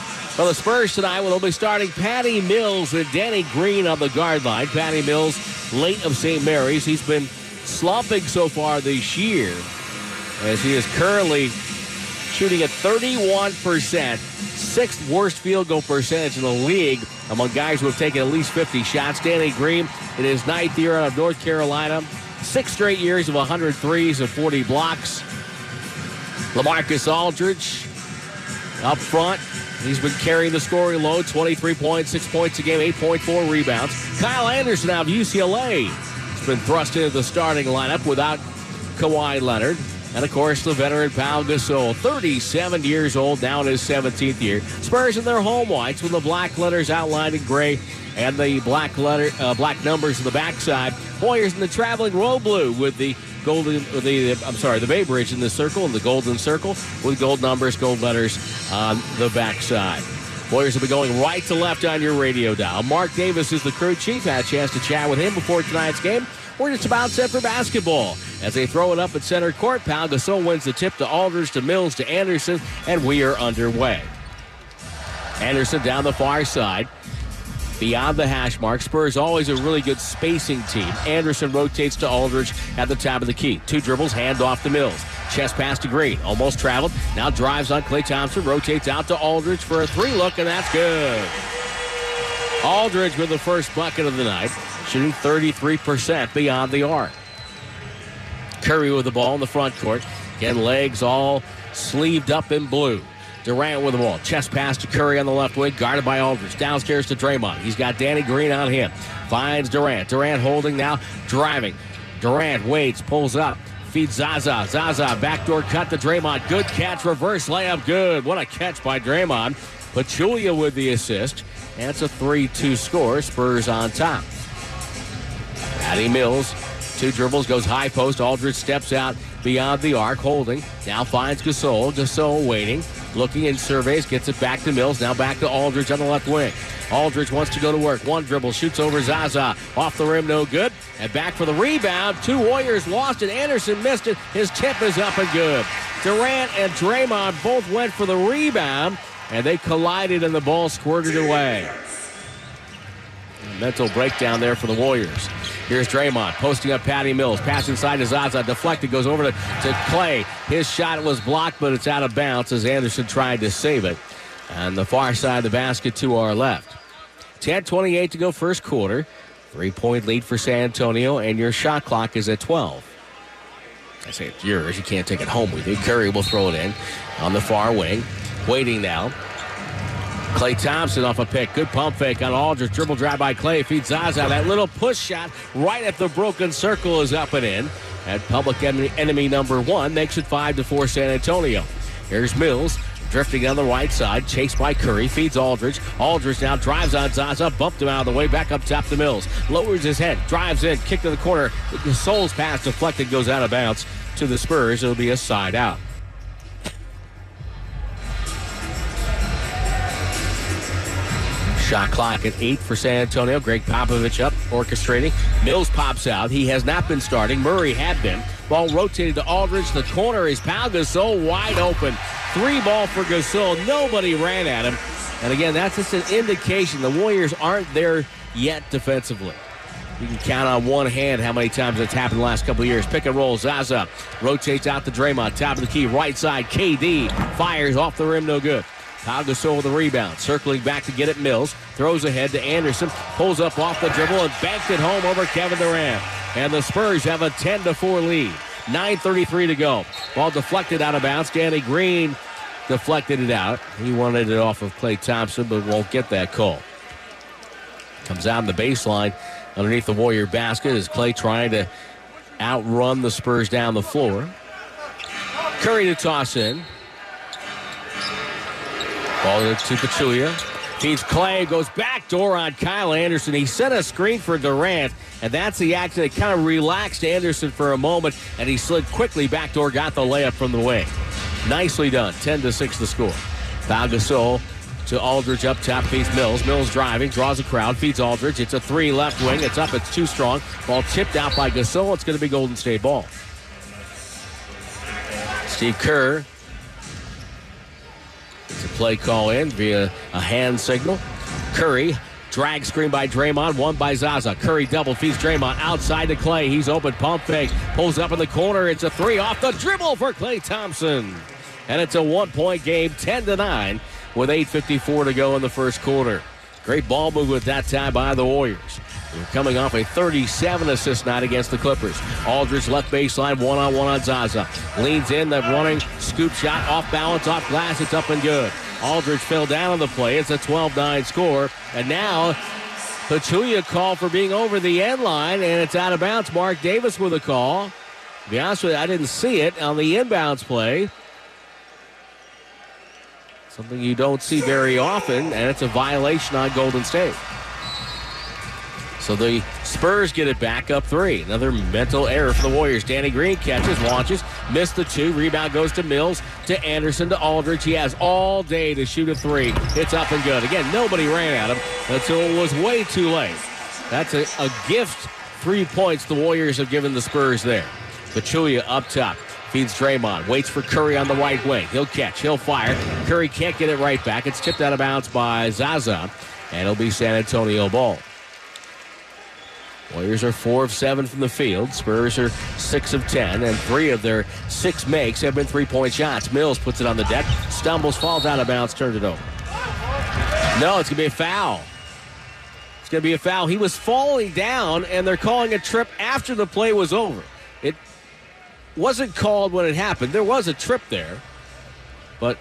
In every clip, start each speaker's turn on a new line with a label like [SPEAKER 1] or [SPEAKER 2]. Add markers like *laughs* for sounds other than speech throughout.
[SPEAKER 1] For the Spurs tonight, will be starting Patty Mills and Danny Green on the guard line. Patty Mills, late of St. Mary's. He's been slumping so far this year as he is currently shooting at 31%, sixth worst field goal percentage in the league among guys who have taken at least 50 shots. Danny Green, in his ninth year out of North Carolina, six straight years of 100 threes and 40 blocks. LaMarcus Aldridge up front. He's been carrying the scoring load 23 points, 6 points a game, 8.4 rebounds. Kyle Anderson out of UCLA has been thrust into the starting lineup without Kawhi Leonard. And of course, the veteran Pau Gasol, 37 years old, now in his 17th year. Spurs in their home whites with the black letters outlined in gray and the black letter, uh, black numbers on the backside. Warriors in the traveling row blue with the golden, the I'm sorry, the Bay Bridge in the circle and the golden circle with gold numbers, gold letters on the backside. Warriors will be going right to left on your radio dial. Mark Davis is the crew chief. Had a chance to chat with him before tonight's game. We're just about set for basketball. As they throw it up at center court, Pau Gasol wins the tip to Aldridge, to Mills, to Anderson, and we are underway. Anderson down the far side. Beyond the hash mark, Spurs always a really good spacing team. Anderson rotates to Aldridge at the top of the key. Two dribbles, hand off to Mills. Chest pass to Green. Almost traveled. Now drives on Klay Thompson. Rotates out to Aldridge for a three look, and that's good. Aldridge with the first bucket of the night, shooting 33% beyond the arc. Curry with the ball in the front court. Again, legs all sleeved up in blue. Durant with the ball. Chest pass to Curry on the left wing, guarded by Aldridge. Downstairs to Draymond. He's got Danny Green on him. Finds Durant. Durant holding now, driving. Durant waits, pulls up, feeds Zaza. Zaza, backdoor cut to Draymond. Good catch, reverse layup, good. What a catch by Draymond. Pachulia with the assist. And it's a 3 2 score. Spurs on top. Patty Mills, two dribbles, goes high post. Aldridge steps out beyond the arc, holding. Now finds Gasol. Gasol waiting, looking and surveys, gets it back to Mills. Now back to Aldridge on the left wing. Aldridge wants to go to work. One dribble, shoots over Zaza. Off the rim, no good. And back for the rebound. Two Warriors lost it. Anderson missed it. His tip is up and good. Durant and Draymond both went for the rebound, and they collided and the ball squirted away. Mental breakdown there for the Warriors. Here's Draymond posting up Patty Mills. Pass inside to Zaza. Deflected. Goes over to, to Klay. His shot was blocked, but it's out of bounds as Anderson tried to save it. On the far side of the basket to our left. 10.28 to go first quarter. Three point lead for San Antonio, and your shot clock is at 12. I say it's yours. You can't take it home with you. Curry will throw it in on the far wing. Waiting now. Klay Thompson off a pick. Good pump fake on Aldridge. Dribble drive by Klay. Feeds Zaza. That little push shot right at the broken circle is up and in. And public enemy, enemy number one makes it 5 to 4 San Antonio. Here's Mills. Drifting on the right side, chased by Curry, feeds Aldridge. Aldridge now drives on Zaza, bumped him out of the way, back up top to Mills. Lowers his head, drives in, kick to the corner. Gasol's pass deflected, goes out of bounds to the Spurs. It'll be a side out. Shot clock at eight for San Antonio. Gregg Popovich up, orchestrating. Mills pops out. He has not been starting. Murray had been. Ball rotated to Aldridge. The corner is Pau Gasol wide open. Three ball for Gasol. Nobody ran at him. And again, that's just an indication the Warriors aren't there yet defensively. You can count on one hand how many times that's happened the last couple of years. Pick and roll. Zaza rotates out to Draymond. Top of the key. Right side. KD fires off the rim. No good. Gasol with the rebound. Circling back to get it Mills. Throws ahead to Anderson. Pulls up off the dribble and banks it home over Kevin Durant. And the Spurs have a 10 to 4 lead. 9.33 to go. Ball deflected out of bounds. Danny Green deflected it out. He wanted it off of Klay Thompson, but won't get that call. Comes out on the baseline underneath the Warrior basket as Klay trying to outrun the Spurs down the floor. Curry to toss in. Ball to Pachulia. Feeds Klay, goes back door on Kyle Anderson. He set a screen for Durant, and that's the action that kind of relaxed Anderson for a moment, and he slid quickly back door, got the layup from the wing. Nicely done. 10 to 6 the score. Pau Gasol to Aldridge up top, feeds Mills. Mills driving, draws a crowd, feeds Aldridge. It's a three left wing. It's up, it's too strong. Ball tipped out by Gasol. It's going to be Golden State ball. Steve Kerr it's a play call in via a hand signal. Curry Drag screen by Draymond, one by Zaza. Curry double feeds Draymond outside to Klay. He's open, pump fake, pulls up in the corner. It's a three off the dribble for Klay Thompson. And it's a one point game, 10 to 9, with 8.54 to go in the first quarter. Great ball movement that time by the Warriors. Coming off a 37 assist night against the Clippers. Aldridge left baseline, one on one on Zaza. Leans in, the running scoop shot off balance, off glass. It's up and good. Aldridge fell down on the play. It's a 12 9 score. And now Pachulia called for being over the end line, and it's out of bounds. Mark Davis with a call. To be honest with you, I didn't see it on the inbounds play. Something you don't see very often, and it's a violation on Golden State. So the Spurs get it back up three. Another mental error for the Warriors. Danny Green catches, launches, missed the two. Rebound goes to Mills, to Anderson, to Aldridge. He has all day to shoot a three. It's up and good. Again, nobody ran at him until it was way too late. That's a, a gift. Three points the Warriors have given the Spurs there. Pachulia up top. Feeds Draymond. Waits for Curry on the right wing. He'll catch. He'll fire. Curry can't get it right back. It's tipped out of bounds by Zaza. And it'll be San Antonio ball. Warriors are four of seven from the field. Spurs are six of ten, and three of their six makes have been three-point shots. Mills puts it on the deck, stumbles, falls out of bounds, turns it over. No, it's gonna be a foul. It's gonna be a foul. He was falling down, and they're calling a trip after the play was over. It wasn't called when it happened. There was a trip there, but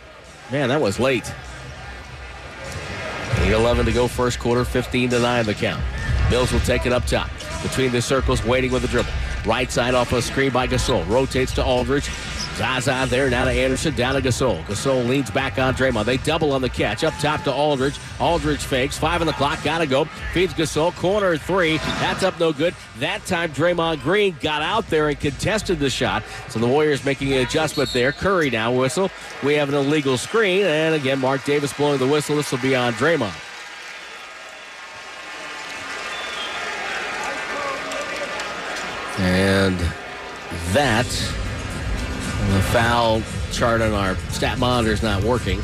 [SPEAKER 1] man, that was late. 8-11 to go first quarter, 15 to 9 the count. Mills will take it up top. Between the circles, waiting with the dribble. Right side off a screen by Gasol. Rotates to Aldridge. Zaza there, now to Anderson, down to Gasol. Gasol leans back on Draymond. They double on the catch. Up top to Aldridge. Aldridge fakes. Five on the clock, gotta go. Feeds Gasol. Corner three. That's up no good. That time Draymond Green got out there and contested the shot. So the Warriors making an adjustment there. Curry now whistle. We have an illegal screen. And again, Mark Davis blowing the whistle. This will be on Draymond. And that, the foul chart on our stat monitor is not working.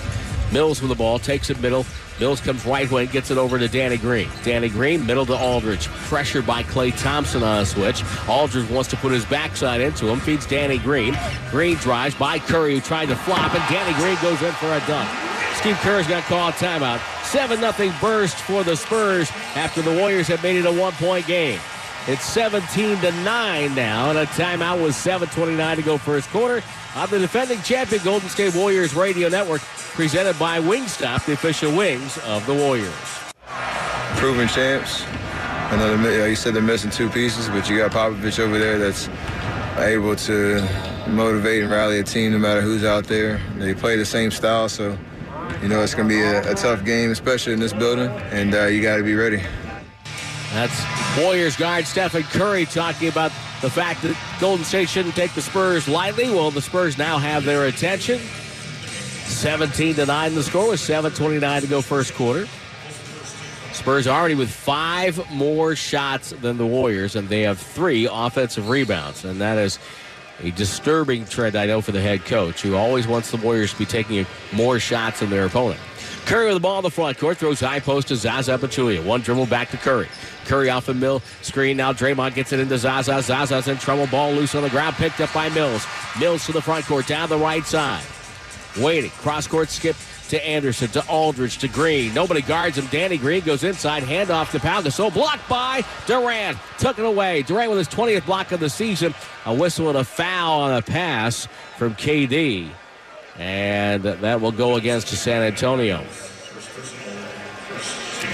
[SPEAKER 1] Mills with the ball, takes it middle. Mills comes right wing, gets it over to Danny Green. Danny Green, middle to Aldridge. Pressure by Klay Thompson on a switch. Aldridge wants to put his backside into him, feeds Danny Green. Green drives by Curry, who tried to flop, and Danny Green goes in for a dunk. Steve Kerr's got called timeout. 7 0 burst for the Spurs after the Warriors have made it a one point game. It's 17 to 9 now, and a timeout with 7.29 to go first quarter on the defending champion Golden State Warriors Radio Network, presented by Wingstop, the official wings of the Warriors.
[SPEAKER 2] Proven champs. I know they, you said they're missing two pieces, but you got Popovich over there that's able to motivate and rally a team no matter who's out there. They play the same style, so you know it's going to be a, a, tough game, especially in this building, and uh, you got to be ready.
[SPEAKER 1] That's Warriors guard Stephen Curry talking about the fact that Golden State shouldn't take the Spurs lightly. Well, the Spurs now have their attention. 17 to 9 the score with 7.29 to go first quarter. Spurs already with five more shots than the Warriors, and they have three offensive rebounds. And that is a disturbing trend, I know, for the head coach, who always wants the Warriors to be taking more shots than their opponent. Curry with the ball in the front court, throws high post to Zaza Pachulia. One dribble back to Curry. Curry off the mill screen. Now Draymond gets it into Zaza. Zaza's in trouble. Ball loose on the ground. Picked up by Mills. Mills to the front court. Down the right side. Waiting. Cross court skip to Anderson, to Aldridge, to Green. Nobody guards him. Danny Green goes inside. Handoff to Pau Gasol. Blocked by Durant. Took it away. Durant with his 20th block of the season. A whistle and a foul on a pass from KD. And that will go against San Antonio.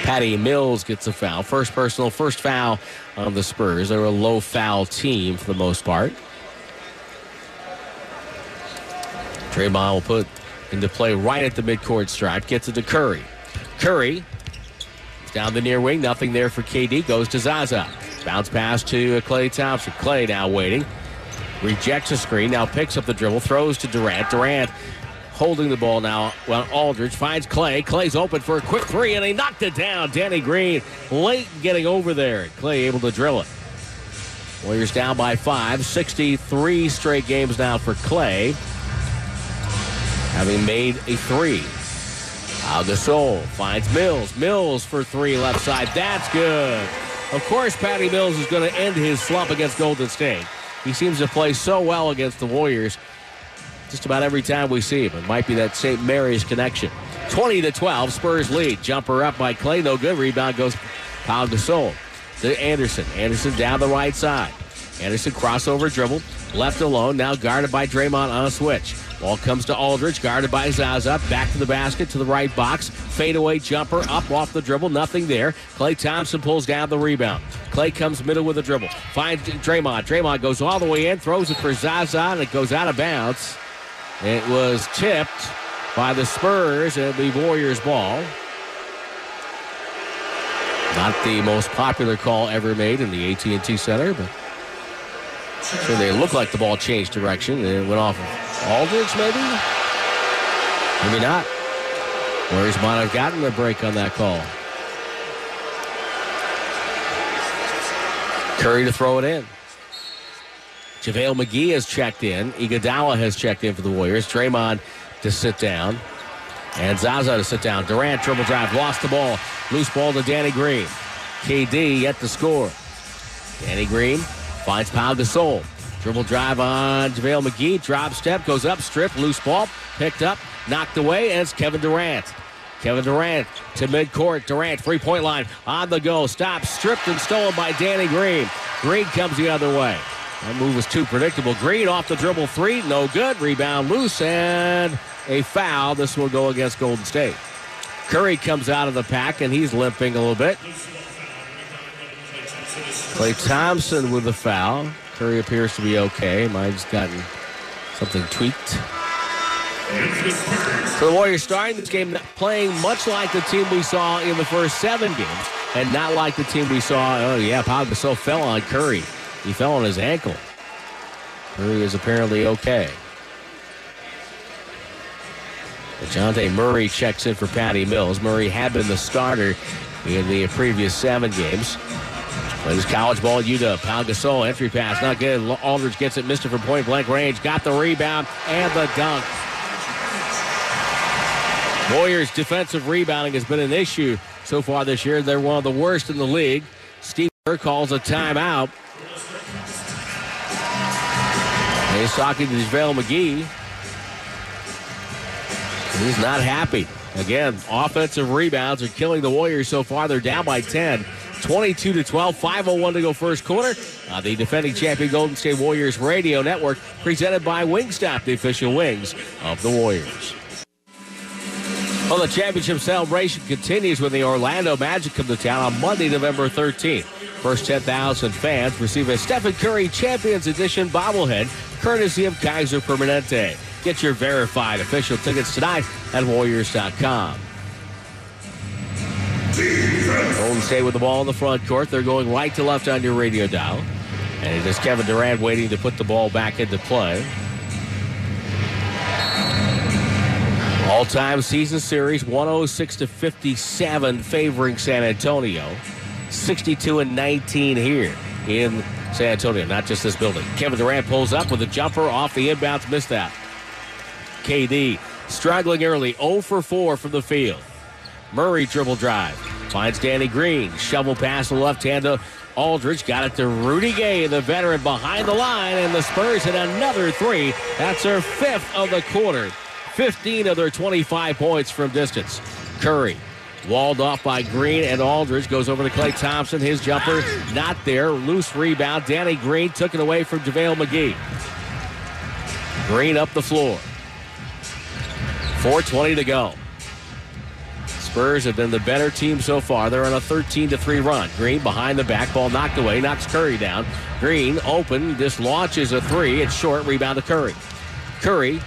[SPEAKER 1] Patty Mills gets a foul. First personal, first foul on the Spurs. They're a low foul team for the most part. Draymond will put into play right at the midcourt stripe. Gets it to Curry. Curry down the near wing. Nothing there for KD. Goes to Zaza. Bounce pass to Klay Thompson. Klay now waiting. Rejects a screen. Now picks up the dribble. Throws to Durant. Durant holding the ball now. Well, Aldridge finds Klay. Klay's open for a quick three, and he knocked it down. Danny Green late getting over there. Klay able to drill it. Warriors down by five. 63 straight games now for Klay, Having made a three. Al Gasol finds Mills. Mills for three left side. That's good. Of course, Patty Mills is going to end his slump against Golden State. He seems to play so well against the Warriors just about every time we see him. It might be that St. Mary's connection. 20 to 12, Spurs lead. Jumper up by Klay, no good. Rebound goes Pau Gasol to Anderson. Anderson down the right side. Anderson crossover dribble, left alone, now guarded by Draymond on a switch. Ball comes to Aldridge, guarded by Zaza. Back to the basket, to the right box. Fadeaway jumper, up off the dribble, nothing there. Klay Thompson pulls down the rebound. Klay comes middle with a dribble. Finds Draymond. Draymond goes all the way in, throws it for Zaza, and it goes out of bounds. It was tipped by the Spurs and the Warriors ball. Not the most popular call ever made in the AT&T Center, but so they look like the ball changed direction. and It went off of Aldridge, maybe? Maybe not. Warriors might have gotten a break on that call. Curry to throw it in. JaVale McGee has checked in. Iguodala has checked in for the Warriors. Draymond to sit down. And Zaza to sit down. Durant triple drive, lost the ball. Loose ball to Danny Green. KD yet to score. Danny Green finds Pau Gasol. Dribble drive on JaVale McGee. Drop step, goes up, strip, loose ball. Picked up, knocked away, and it's Kevin Durant. Kevin Durant to midcourt. Durant, three point line, on the go. Stop, stripped and stolen by Danny Green. Green comes the other way. That move was too predictable. Green off the dribble three, no good. Rebound loose and a foul. This will go against Golden State. Curry comes out of the pack and he's limping a little bit. Klay Thompson with the foul. Curry appears to be okay. Mine's gotten something tweaked. So the Warriors starting this game playing much like the team we saw in the first seven games, and not like the team we saw. Oh yeah, Pau Gasol fell on Curry. He fell on his ankle. Murray is apparently okay. DeJounte Murray checks in for Patty Mills. Murray had been the starter in the previous seven games. Plays college ball at UW. Pau Gasol, entry pass, not good. Aldridge gets it, missed it from point blank range. Got the rebound and the dunk. Warriors' defensive rebounding has been an issue so far this year. They're one of the worst in the league. Steve Kerr calls a timeout. He's talking to JaVale McGee. He's not happy. Again, offensive rebounds are killing the Warriors so far. They're down by 10. 22 to 12, 501 to go first quarter. Uh, the defending champion Golden State Warriors radio network presented by Wingstop, the official wings of the Warriors. Well, the championship celebration continues when the Orlando Magic come to town on Monday, November 13th. First 10,000 fans receive a Stephen Curry Champions Edition bobblehead courtesy of Kaiser Permanente. Get your verified official tickets tonight at Warriors.com. Golden State with the ball in the front court. They're going right to left on your radio dial. And it is Kevin Durant waiting to put the ball back into play. All-time season series 106 to 57 favoring San Antonio. 62 and 19 here in San Antonio, not just this building. Kevin Durant pulls up with a jumper off the inbounds, missed that. KD struggling early, 0 for 4 from the field. Murray dribble drive. Finds Danny Green. Shovel pass to left hand to Aldridge. Got it to Rudy Gay, the veteran, behind the line. And the Spurs hit another three. That's their fifth of the quarter. 15 of their 25 points from distance. Curry walled off by Green and Aldridge. Goes over to Klay Thompson. His jumper not there. Loose rebound. Danny Green took it away from JaVale McGee. Green up the floor. 4.20 to go. Spurs have been the better team so far. They're on a 13 to 3 run. Green behind the back, ball knocked away, knocks Curry down. Green open, just launches a three. It's short, rebound to Curry. Curry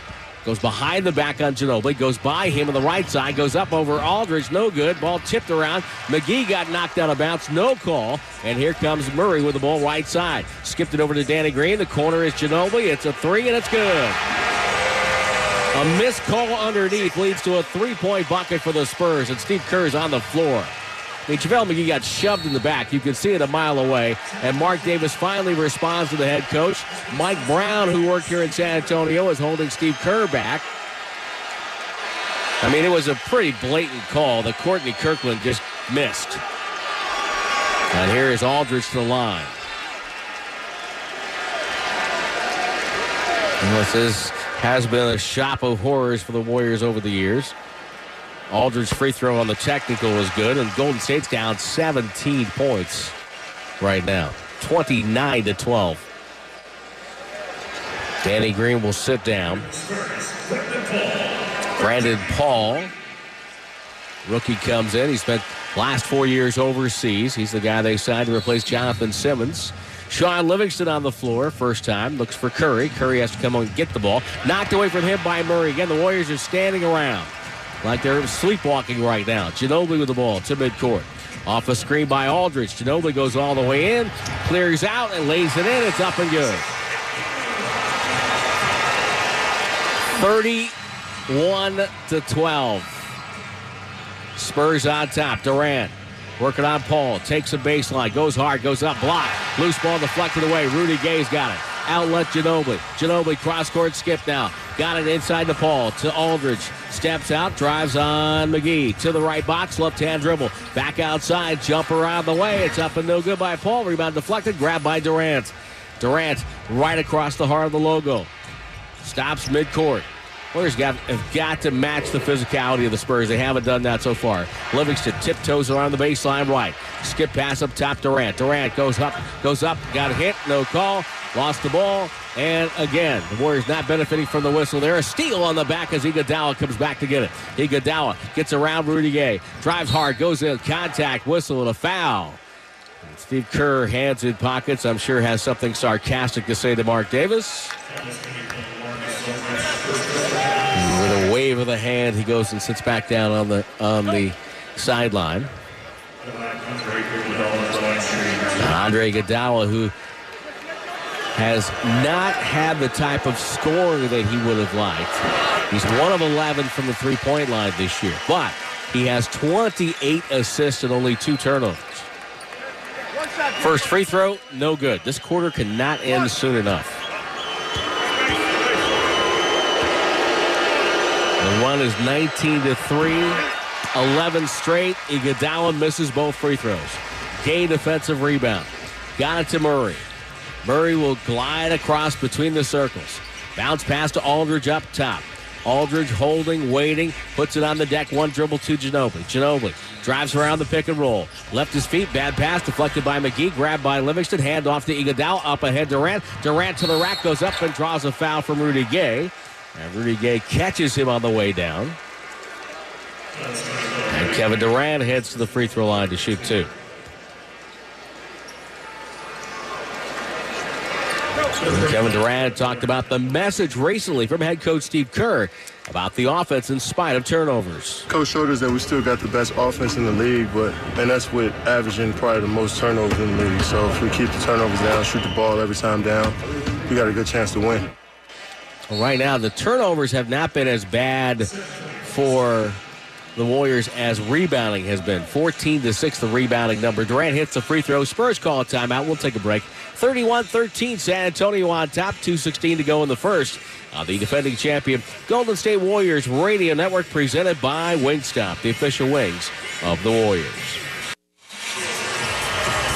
[SPEAKER 1] Goes behind the back on Ginobili. Goes by him on the right side. Goes up over Aldridge. No good. Ball tipped around. McGee got knocked out of bounds. No call. And here comes Murray with the ball right side. Skipped it over to Danny Green. The corner is Ginobili. It's a three and it's good. A missed call underneath leads to a three-point bucket for the Spurs, and Steve Kerr is on the floor. I mean, JaVale McGee got shoved in the back. You can see it a mile away. And Mark Davis finally responds to the head coach. Mike Brown, who worked here in San Antonio, is holding Steve Kerr back. I mean, it was a pretty blatant call that Courtney Kirkland just missed. And here is Aldridge to the line. And this is, has been a shop of horrors for the Warriors over the years. Aldridge's free throw on the technical was good, and Golden State's down 17 points right now, 29 to 12. Danny Green will sit down. Brandon Paul, rookie, comes in. He spent last four years overseas. He's the guy they signed to replace Jonathan Simmons. Shaun Livingston on the floor, first time, looks for Curry. Curry has to come on and get the ball. Knocked away from him by Murray. Again, the Warriors are standing around like they're sleepwalking right now. Ginobili with the ball to midcourt. Off a screen by Aldridge. Ginobili goes all the way in, clears out, and lays it in. It's up and good. 31 to 12. Spurs on top. Durant working on Paul. Takes a baseline. Goes hard. Goes up. Block. Loose ball deflected away. Rudy Gay's got it. Outlet Ginobili. Ginobili cross court skip now. Got it inside the Paul to Aldridge. Steps out, drives on McGee to the right box, left hand dribble. Back outside, jump around the way. It's up and no good by Paul. Rebound deflected, grabbed by Durant. Durant right across the heart of the logo. Stops midcourt. Warriors got, have got to match the physicality of the Spurs. They haven't done that so far. Livingston tiptoes around the baseline right. Skip pass up top Durant. Durant goes up, goes up, got a hit, no call. Lost the ball. And again, the Warriors not benefiting from the whistle there. A steal on the back as Iguodala comes back to get it. Iguodala gets around Rudy Gay. Drives hard, goes in, contact, whistle, and a foul. And Steve Kerr, hands in pockets, I'm sure has something sarcastic to say to Mark Davis. With a wave of the hand, he goes and sits back down on the on the sideline. Andre Iguodala, who has not had the type of scoring that he would have liked. He's one of 11 from the three-point line this year, but he has 28 assists and only two turnovers. First free throw, no good. This quarter cannot end soon enough. The run is 19 to 3, 11 straight. Iguodala misses both free throws. Gay defensive rebound. Got it to Murray. Murray will glide across between the circles. Bounce pass to Aldridge up top. Aldridge holding, waiting, puts it on the deck. One dribble to Ginobili. Ginobili drives around the pick and roll. Left his feet, bad pass deflected by McGee, grabbed by Livingston, hand off to Iguodala, up ahead Durant. Durant to the rack, goes up and draws a foul from Rudy Gay. And Rudy Gay catches him on the way down. And Kevin Durant heads to the free throw line to shoot two. And Kevin Durant talked about the message recently from head coach Steve Kerr about the offense in spite of turnovers.
[SPEAKER 3] Coach showed us that we still got the best offense in the league, but and that's with averaging probably the most turnovers in the league. So if we keep the turnovers down, shoot the ball every time down, we got a good chance to win.
[SPEAKER 1] Right now, the turnovers have not been as bad for the Warriors as rebounding has been. 14 to 6, the rebounding number. Durant hits the free throw. Spurs call a timeout. We'll take a break. 31 13, San Antonio on top. 2.16 to go in the first. Uh, the defending champion, Golden State Warriors Radio Network, presented by Wingstop, the official wings of the Warriors.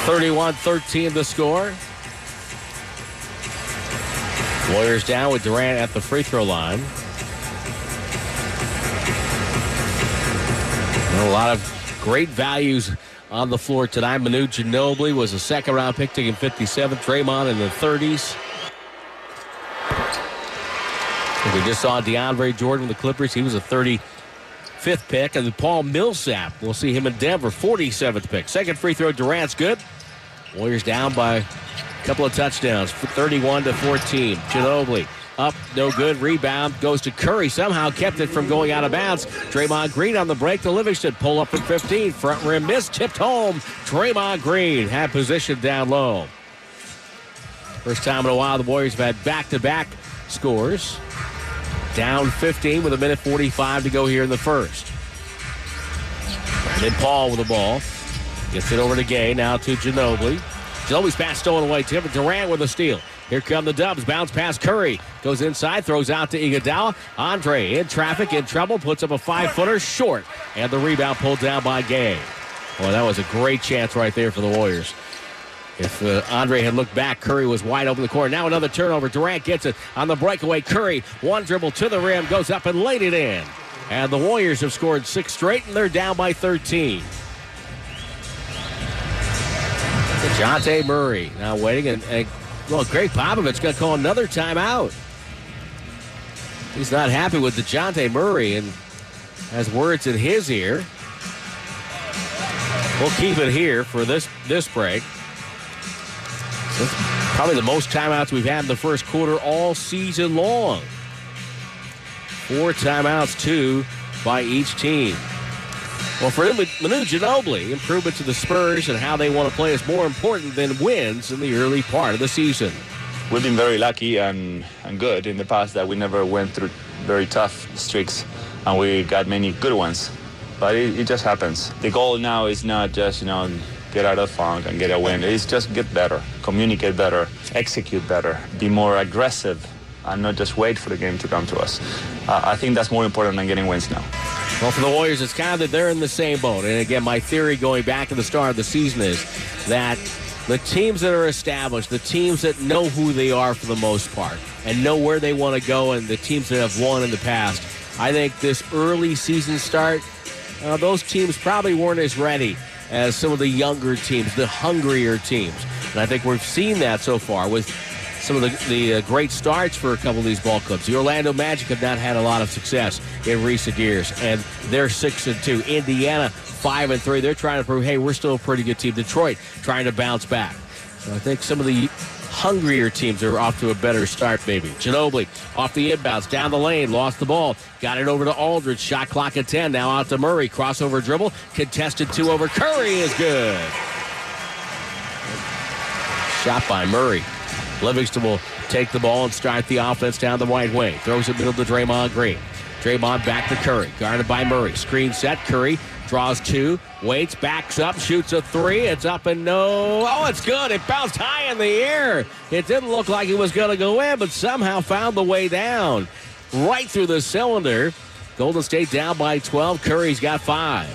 [SPEAKER 1] 31 13 the score. Warriors down with Durant at the free throw line. And a lot of great values on the floor tonight. Manu Ginobili was a second round pick taking 57th. Draymond in the 30s. We just saw DeAndre Jordan with the Clippers. He was a 35th pick. And Paul Millsap, we'll see him in Denver, 47th pick. Second free throw, Durant's good. Warriors down by couple of touchdowns, 31 to 14. Ginobili Up, no good. Rebound goes to Curry. Somehow kept it from going out of bounds. Draymond Green on the break to Livingston. Pull up from 15. Front rim miss. Tipped home. Draymond Green had position down low. First time in a while the Warriors have had back to back scores. Down 15 with a minute 45 to go here in the first. Brandon Paul with the ball. Gets it over to Gay. Now to Ginobili. Ginobili's pass stolen away. Tim Durant with a steal. Here come the Dubs. Bounce past Curry. Goes inside, throws out to Iguodala. Andre in traffic, in trouble, puts up a five-footer short. And the rebound pulled down by Gay. Well, that was a great chance right there for the Warriors. If uh, Andre had looked back, Curry was wide open the corner. Now another turnover. Durant gets it on the breakaway. Curry, one dribble to the rim, goes up and laid it in. And the Warriors have scored six straight, and they're down by 13. DeJounte Murray now waiting, and, and well, Gregg Popovich going to call another timeout. He's not happy with DeJounte Murray and has words in his ear. We'll keep it here for this this break. Probably the most timeouts we've had in the first quarter all season long. Four timeouts, two by each team. Well, for Manu Ginobili, improvement to the Spurs and how they want to play is more important than wins in the early part of the season.
[SPEAKER 4] We've been very lucky and, and good in the past that we never went through very tough streaks and we got many good ones. But it, it just happens. The goal now is not just, you know, get out of funk and get a win. It's just get better, communicate better, execute better, be more aggressive, and not just wait for the game to come to us. Uh, I think that's more important than getting wins now.
[SPEAKER 1] Well, for the Warriors, it's kind of that they're in the same boat. And again, my theory going back to the start of the season is that the teams that are established, the teams that know who they are for the most part and know where they want to go, and the teams that have won in the past, I think this early season start, uh, those teams probably weren't as ready as some of the younger teams, the hungrier teams. And I think we've seen that so far with some of the, the uh, great starts for a couple of these ball clubs. The Orlando Magic have not had a lot of success in recent years, and they're six and two. Indiana five and three. They're trying to prove, hey, we're still a pretty good team. Detroit trying to bounce back. So I think some of the hungrier teams are off to a better start, maybe. Ginobili off the inbounds, down the lane, lost the ball, got it over to Aldridge. Shot clock at 10. Now out to Murray. Crossover dribble, contested two over Curry is good. Shot by Murray. Livingston will take the ball and start the offense down the right wing. Throws it middle to Draymond Green. Draymond back to Curry. Guarded by Murray. Screen set. Curry draws two. Waits, backs up, shoots a three. It's up and no. Oh, it's good. It bounced high in the air. It didn't look like it was going to go in, but somehow found the way down. Right through the cylinder. Golden State down by 12. Curry's got five.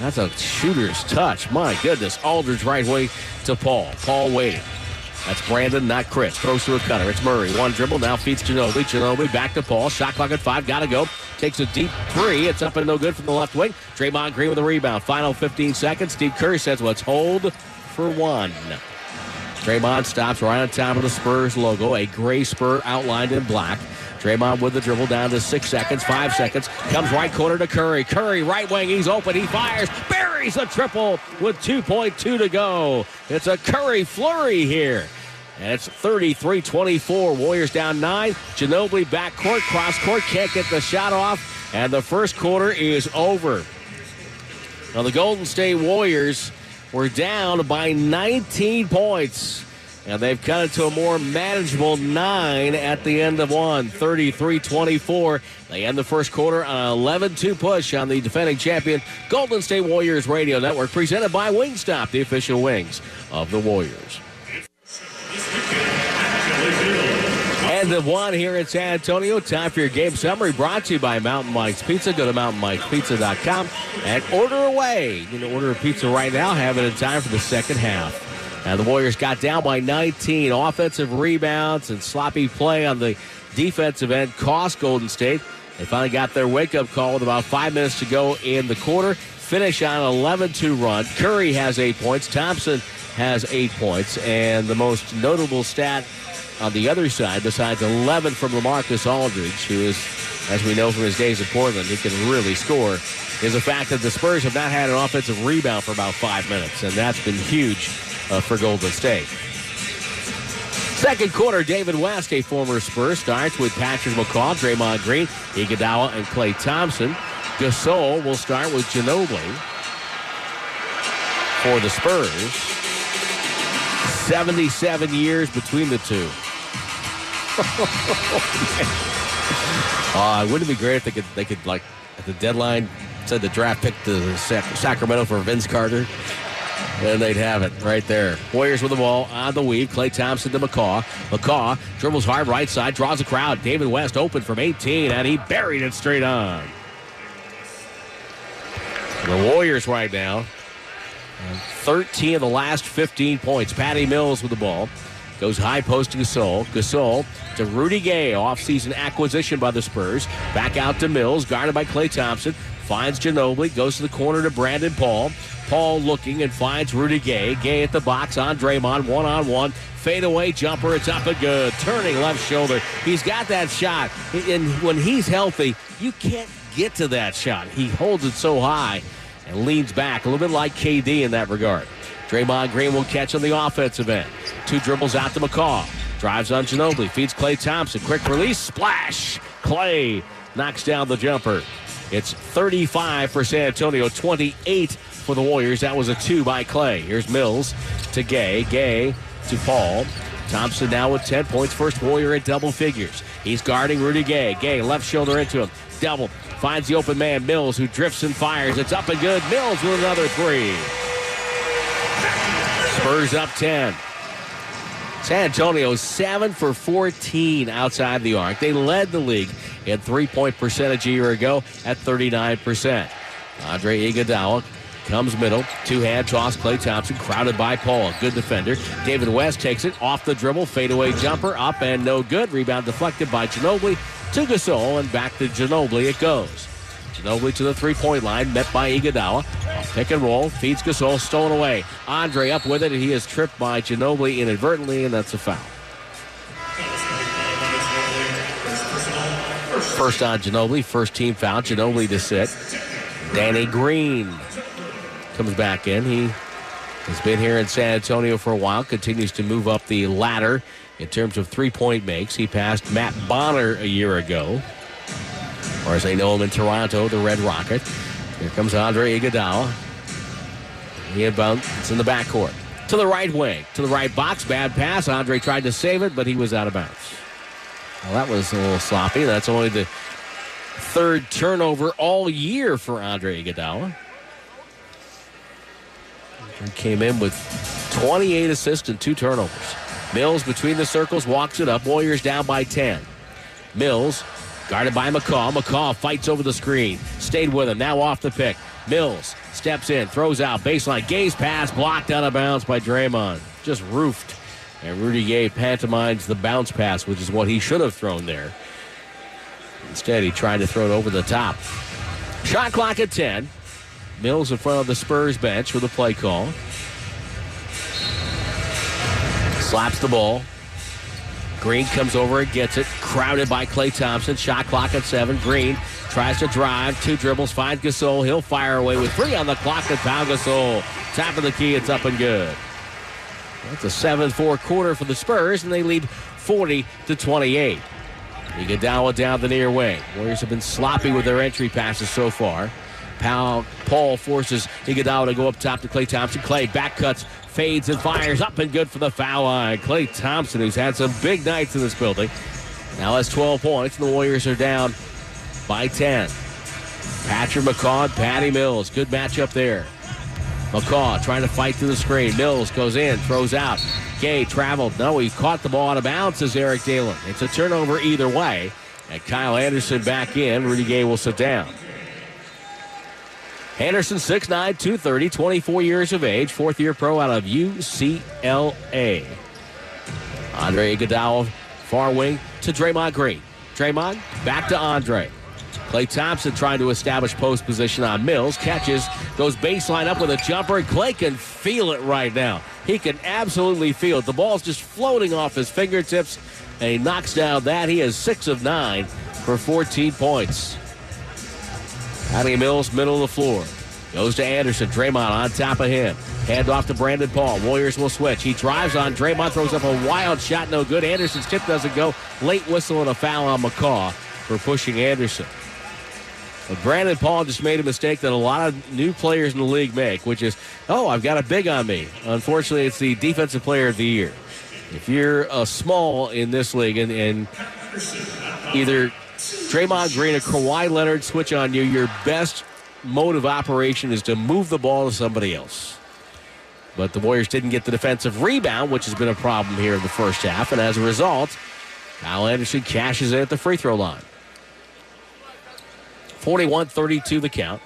[SPEAKER 1] That's a shooter's touch. My goodness. Aldridge right way to Paul. Paul waiting. That's Brandon, not Chris. Throws to a cutter. It's Murray. One dribble. Now feeds Ginobili. Ginobili back to Paul. Shot clock at five. Got to go. Takes a deep three. It's up and no good from the left wing. Draymond Green with the rebound. Final 15 seconds. Steve Kerr says, let's hold for one. Draymond stops right on top of the Spurs logo. A gray spur outlined in black. Draymond with the dribble down to six seconds, five seconds. Comes right corner to Curry. Curry, right wing. He's open. He fires. Buries a triple with 2.2 to go. It's a Curry flurry here. And it's 33 24. Warriors down nine. Ginobili back court, cross court, can't get the shot off. And the first quarter is over. Now, the Golden State Warriors were down by 19 points. And they've cut it to a more manageable nine at the end of one, 33 24. They end the first quarter on an 11 2 push on the defending champion Golden State Warriors Radio Network, presented by Wingstop, the official wings of the Warriors. End of one here in San Antonio. Time for your game summary brought to you by Mountain Mike's Pizza. Go to mountainmikespizza.com and order away. You can order a pizza right now. Have it in time for the second half. And the Warriors got down by 19. Offensive rebounds and sloppy play on the defensive end cost Golden State. They finally got their wake up call with about five minutes to go in the quarter. Finish on 11 2 run. Curry has eight points. Thompson has eight points. And the most notable stat on the other side, besides 11 from LaMarcus Aldridge, who is, as we know from his days at Portland, he can really score, is the fact that the Spurs have not had an offensive rebound for about five minutes. And that's been huge uh, for Golden State. Second quarter, David West, a former Spur, starts with Patrick McCaw, Draymond Green, Iguodala, and Klay Thompson. Gasol will start with Ginobili for the Spurs. 77 years between the two. *laughs* uh, wouldn't it be great if they could, they could like, at the deadline, said the draft picked the Sacramento for Vince Carter? And they'd have it right there. Warriors with the ball on the weave. Klay Thompson to McCaw. McCaw dribbles hard right side, draws a crowd. David West open from 18, and he buried it straight on. The Warriors right now, 13 of the last 15 points. Patty Mills with the ball. Goes high post to Gasol. Gasol to Rudy Gay, offseason acquisition by the Spurs. Back out to Mills, guarded by Klay Thompson. Finds Ginobili, goes to the corner to Brandon Paul. Paul looking and finds Rudy Gay. Gay at the box on Draymond, one on one. Fadeaway jumper, it's up and good. Turning left shoulder. He's got that shot. And when he's healthy, you can't get to that shot. He holds it so high and leans back, a little bit like KD in that regard. Draymond Green will catch on the offensive end. Two dribbles out to McCaw. Drives on Ginobili. Feeds Klay Thompson. Quick release. Splash. Klay knocks down the jumper. It's 35 for San Antonio, 28 for the Warriors. That was a two by Klay. Here's Mills to Gay. Gay to Paul. Thompson now with 10 points. First Warrior at double figures. He's guarding Rudy Gay. Gay left shoulder into him. Double. Finds the open man, Mills, who drifts and fires. It's up and good. Mills with another three. Spurs up 10. San Antonio 7 for 14 outside the arc. They led the league in three point percentage a year ago at 39%. Andre Iguodala comes middle, two hand toss. Klay Thompson crowded by Paul, good defender. David West takes it off the dribble, fadeaway jumper, up and no good. Rebound deflected by Ginobili to Gasol and back to Ginobili it goes. Ginobili to the three point line, met by Iguodala. Pick and roll, feeds Gasol, stolen away. Andre up with it, and he is tripped by Ginobili inadvertently, and that's a foul. First on Ginobili, first team foul. Ginobili to sit. Danny Green comes back in. He has been here in San Antonio for a while, continues to move up the ladder in terms of three point makes. He passed Matt Bonner a year ago, or as they know him in Toronto, the Red Rocket. Here comes Andre Iguodala. He inbound. It's in the backcourt. To the right wing. To the right box. Bad pass. Andre tried to save it, but he was out of bounds. Well, that was a little sloppy. That's only the third turnover all year for Andre Iguodala. He came in with 28 assists and two turnovers. Mills between the circles walks it up. Warriors down by 10. Mills guarded by McCaw. McCaw fights over the screen. Stayed with him. Now off the pick. Mills steps in, throws out baseline. Gay's pass blocked out of bounds by Draymond. Just roofed. And Rudy Gay pantomimes the bounce pass, which is what he should have thrown there. Instead, he tried to throw it over the top. Shot clock at 10. Mills in front of the Spurs bench with a play call. Slaps the ball. Green comes over and gets it. Crowded by Klay Thompson. Shot clock at seven. Green tries to drive. Two dribbles. Finds Gasol. He'll fire away with three on the clock. And Pau Gasol. Top of the key. It's up and good. That's a 7-4 quarter for the Spurs, and they lead 40 to 28. Iguodala down the near wing. Warriors have been sloppy with their entry passes so far. Paul, Paul forces Iguodala to go up top to Klay Thompson. Klay back cuts, fades and fires up and good for the foul line. Klay Thompson, who's had some big nights in this building, now has 12 points, and the Warriors are down by 10. Patrick McCaw, Patty Mills, good matchup there. McCaw trying to fight through the screen. Mills goes in, throws out. Gay traveled. No, he caught the ball out of bounds, says Eric Dalen. It's a turnover either way. And Kyle Anderson back in. Rudy Gay will sit down. Anderson, 6'9, 230, 24 years of age, fourth year pro out of UCLA. Andre Iguodala, far wing to Draymond Green. Draymond back to Andre. Klay Thompson trying to establish post position on Mills. Catches, goes baseline up with a jumper. Klay can feel it right now. He can absolutely feel it. The ball's just floating off his fingertips, and he knocks down that. He is six of nine for 14 points. Patty Mills, middle of the floor. Goes to Anderson. Draymond on top of him. Hand off to Brandon Paul. Warriors will switch. He drives on. Draymond throws up a wild shot. No good. Anderson's tip doesn't go. Late whistle and a foul on McCaw for pushing Anderson. But Brandon Paul just made a mistake that a lot of new players in the league make, which is, oh, I've got a big on me. Unfortunately, it's the defensive player of the year. If you're a small in this league and, and either Draymond Green or Kawhi Leonard switch on you, your best mode of operation is to move the ball to somebody else. But the Warriors didn't get the defensive rebound, which has been a problem here in the first half. And as a result, Kyle Anderson cashes in at the free throw line. 41 32 the count.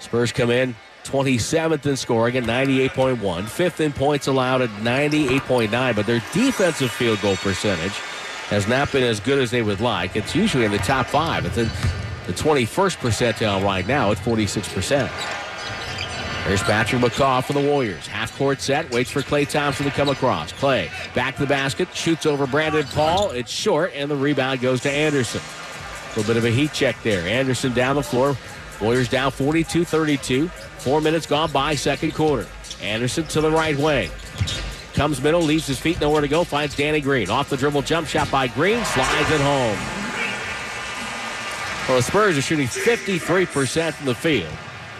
[SPEAKER 1] Spurs come in 27th in scoring at 98.1, fifth in points allowed at 98.9, but their defensive field goal percentage has not been as good as they would like. It's usually in the top five. It's in the 21st percentile right now at 46%. Here's Patrick McCaw for the Warriors. Half court set, waits for Klay Thompson to come across. Klay back to the basket, shoots over Brandon Paul. It's short, and the rebound goes to Anderson. A little bit of a heat check there. Anderson down the floor. Warriors down 42 32. Four minutes gone by, second quarter. Anderson to the right wing. Comes middle, leaves his feet, nowhere to go, finds Danny Green. Off the dribble jump shot by Green, slides it home. Well, the Spurs are shooting 53% from the field,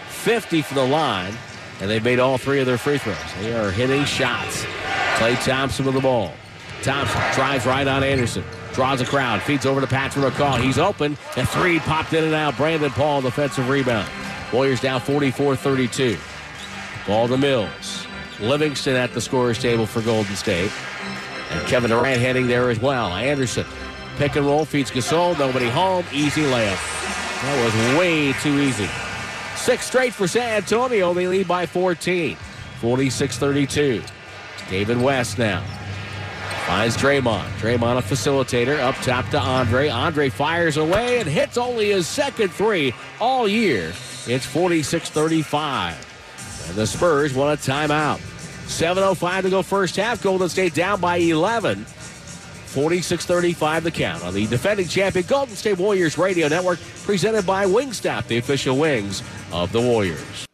[SPEAKER 1] 50 from the line, and they've made all three of their free throws. They are hitting shots. Klay Thompson with the ball. Thompson drives right on Anderson. Draws a crowd. Feeds over to Patrick McCaw. He's open. A three popped in and out. Brandon Paul, defensive rebound. Warriors down 44-32. Ball to Mills. Livingston at the scorer's table for Golden State. And Kevin Durant heading there as well. Anderson. Pick and roll. Feeds Gasol. Nobody home. Easy layup. That was way too easy. Six straight for San Antonio. They lead by 14. 46-32. David West now. Finds Draymond. Draymond a facilitator up top to Andre. Andre fires away and hits only his second three all year. It's 46 35. And the Spurs want a timeout. 7.05 to go first half. Golden State down by 11. 46 35 the count on the defending champion Golden State Warriors Radio Network, presented by Wingstop, the official wings of the Warriors.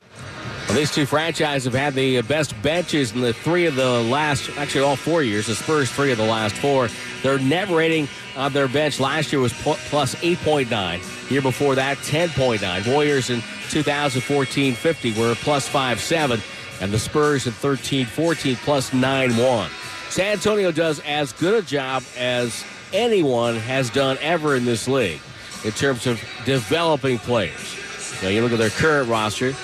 [SPEAKER 1] Well, these two franchises have had the best benches in the three of the last, actually all four years. The Spurs, three of the last four. Their net rating on their bench last year was plus 8.9. Year before that, 10.9. Warriors in 2014-50 were plus 5.7, and the Spurs in 13-14 plus 9 1. San Antonio does as good a job as anyone has done ever in this league in terms of developing players. Now you look at their current roster.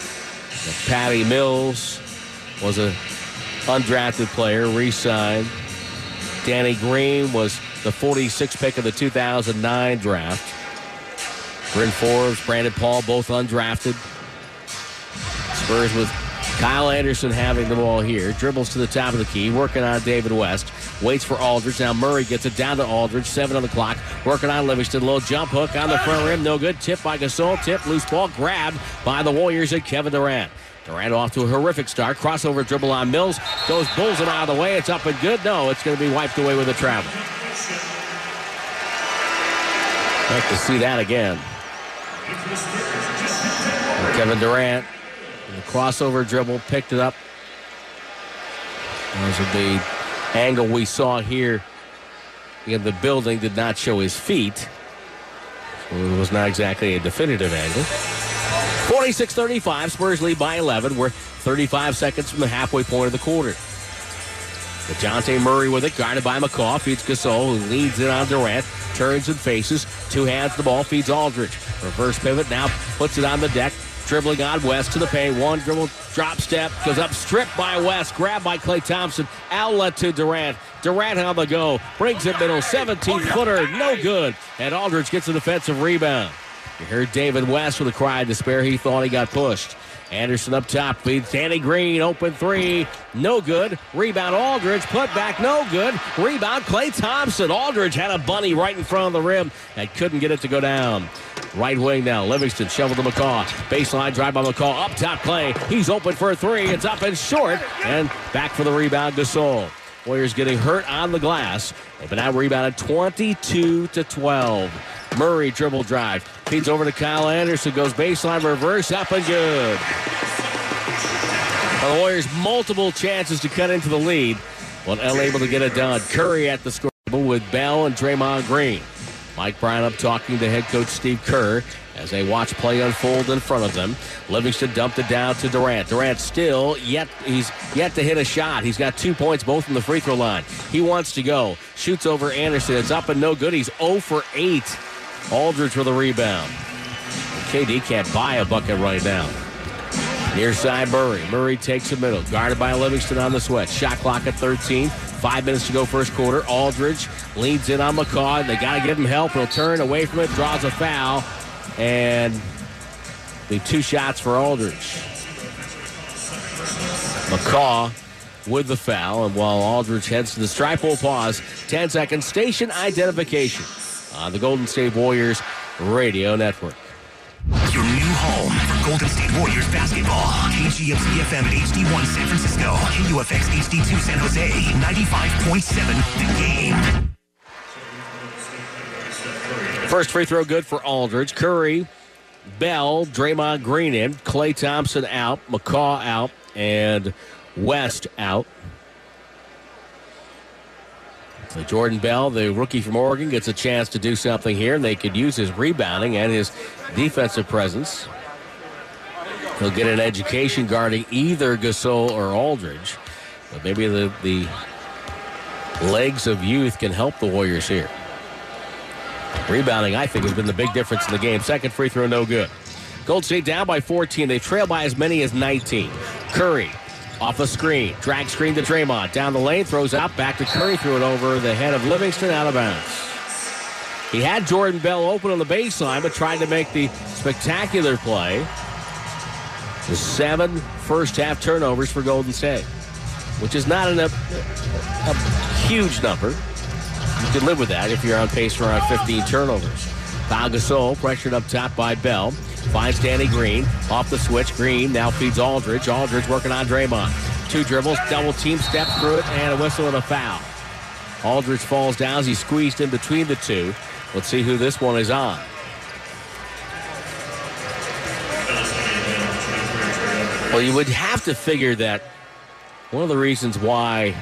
[SPEAKER 1] Patty Mills was a undrafted player, re-signed. Danny Green was the 46th pick of the 2009 draft. Bryn Forbes, Brandon Paul, both undrafted. Spurs with Kyle Anderson having the ball here. Dribbles to the top of the key, working on David West. Waits for Aldridge. Now Murray gets it down to Aldridge. Seven on the clock. Working on Livingston. Low jump hook on the front rim. No good. Tip by Gasol. Tip. Loose ball grabbed by the Warriors and Kevin Durant. Durant off to a horrific start. Crossover dribble on Mills. Goes bulls him out of the way. It's up and good. No, it's going to be wiped away with a travel. Like to see that again. Kevin Durant, the crossover dribble, picked it up. Those are the angle we saw here in the building did not show his feet. So it was not exactly a definitive angle. 46-35, Spurs lead by 11. We're 35 seconds from the halfway point of the quarter. Dejounte Murray with it, guarded by McCaw, feeds Gasol, who leads it on Durant, turns and faces, two hands the ball, feeds Aldridge. Reverse pivot, now puts it on the deck, dribbling on West to the paint. One dribble, drop step, goes up, stripped by West, grabbed by Klay Thompson, outlet to Durant. Durant on the go, brings it middle, 17 footer, no good. And Aldridge gets a defensive rebound. You heard David West with a cry of despair. He thought he got pushed. Anderson up top feeds Danny Green, open three, no good. Rebound Aldridge, put back, no good. Rebound Klay Thompson. Aldridge had a bunny right in front of the rim and couldn't get it to go down. Right wing now, Livingston shovel to McCaw. Baseline drive by McCaw, up top Klay. He's open for a three. It's up and short, and back for the rebound Gasol. Warriors getting hurt on the glass. They've been out rebounded 22 to 12. Murray dribble drive. Feeds over to Kyle Anderson. Goes baseline reverse up and good. The Warriors multiple chances to cut into the lead, but unable to get it done. Curry at the score with Bell and Draymond Green. Mike up talking to head coach Steve Kerr as they watch play unfold in front of them. Livingston dumped it down to Durant. Durant still yet he's yet to hit a shot. He's got two points both from the free throw line. He wants to go. Shoots over Anderson. It's up and no good. He's 0 for 8. Aldridge with a rebound. KD can't buy a bucket right now. Near side Murray. Murray takes a middle. Guarded by Livingston on the sweat. Shot clock at 13. Five minutes to go first quarter. Aldridge leads in on McCaw. They got to give him help. He'll turn away from it, draws a foul, and the two shots for Aldridge. McCaw with the foul, and while Aldridge heads to the stripe, we'll pause. 10 seconds. Station identification on the Golden State Warriors Radio Network.
[SPEAKER 5] Home for Golden State Warriors basketball. KGMZ FM at HD1 San Francisco. KUFX HD2 San Jose. 95.7 The Game.
[SPEAKER 1] First free throw good for Aldridge. Curry, Bell, Draymond Green in. Klay Thompson out. McCaw out. And West out. Jordan Bell, the rookie from Oregon, gets a chance to do something here, and they could use his rebounding and his defensive presence. He'll get an education guarding either Gasol or Aldridge. But maybe the, the legs of youth can help the Warriors here. Rebounding, I think, has been the big difference in the game. Second free throw, no good. Gold State down by 14. They trail by as many as 19. Curry off a screen. Drag screen to Draymond. Down the lane, throws out. Back to Curry. Threw it over the head of Livingston out of bounds. He had Jordan Bell open on the baseline, but tried to make the spectacular play. The seven first half turnovers for Golden State, which is not an, a, a huge number. You can live with that if you're on pace for around 15 turnovers. Pau Gasol pressured up top by Bell. Finds Danny Green off the switch. Green now feeds Aldridge. Aldridge working on Draymond. Two dribbles, double team, step through it, and a whistle and a foul. Aldridge falls down as he squeezed in between the two. Let's see who this one is on. Well, you would have to figure that one of the reasons why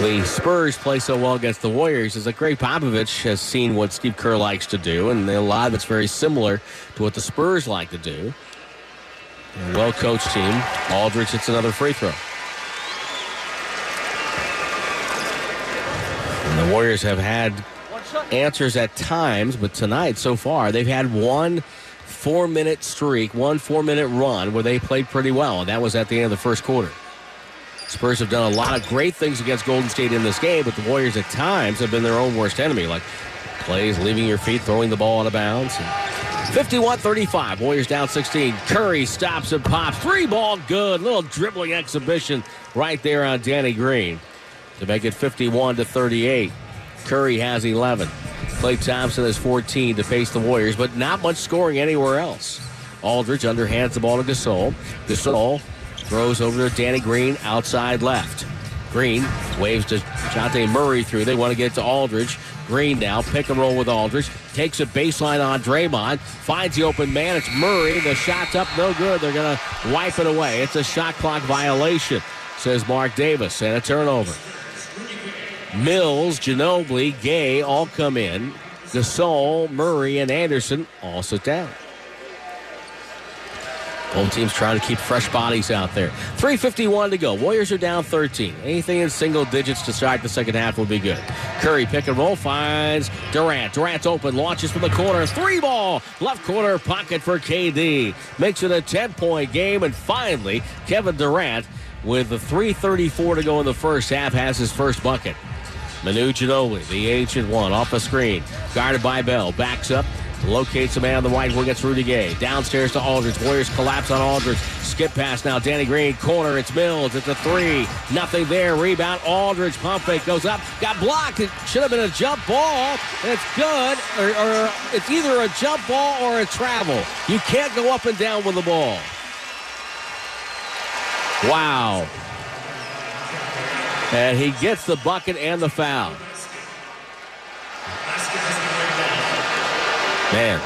[SPEAKER 1] the Spurs play so well against the Warriors is that Gregg Popovich has seen what Steve Kerr likes to do, and a lot of it's very similar to what the Spurs like to do. Well-coached team. Aldridge hits another free throw. And the Warriors have had answers at times, but tonight so far they've had one four-minute streak, one four-minute run where they played pretty well, and that was at the end of the first quarter. Spurs have done a lot of great things against Golden State in this game, but the Warriors at times have been their own worst enemy, like plays leaving your feet, throwing the ball out of bounds. 51-35, Warriors down 16. Curry stops and pops. Three ball good. Little dribbling exhibition right there on Danny Green to make it 51 to 38. Curry has 11. Klay Thompson has 14 to face the Warriors, but not much scoring anywhere else. Aldridge underhands the ball to Gasol. Gasol throws over to Danny Green outside left. Green waves to Jonte Murray through. They want to get to Aldridge. Green now, pick and roll with Aldridge. Takes a baseline on Draymond. Finds the open man. It's Murray. The shot's up, no good. They're going to wipe it away. It's a shot clock violation, says Mark Davis. And a turnover. Mills, Ginobili, Gay all come in. Gasol, Murray, and Anderson all sit down. Both teams trying to keep fresh bodies out there. 3.51 to go. Warriors are down 13. Anything in single digits to start the second half would be good. Curry pick and roll finds Durant. Durant's open, launches from the corner. Three ball, left corner pocket for KD. Makes it a 10 point game. And finally, Kevin Durant, with the 3.34 to go in the first half, has his first bucket. Manu Ginobili, the ancient one, off the screen. Guarded by Bell. Backs up. Locates the man on the right wing. Gets Rudy Gay. Downstairs to Aldridge. Warriors collapse on Aldridge. Skip pass now. Danny Green. Corner. It's Mills. It's a three. Nothing there. Rebound. Aldridge. Pump fake. Goes up. Got blocked. It should have been a jump ball. It's good. Or, or it's either a jump ball or a travel. You can't go up and down with the ball. Wow. And he gets the bucket and the foul. Man.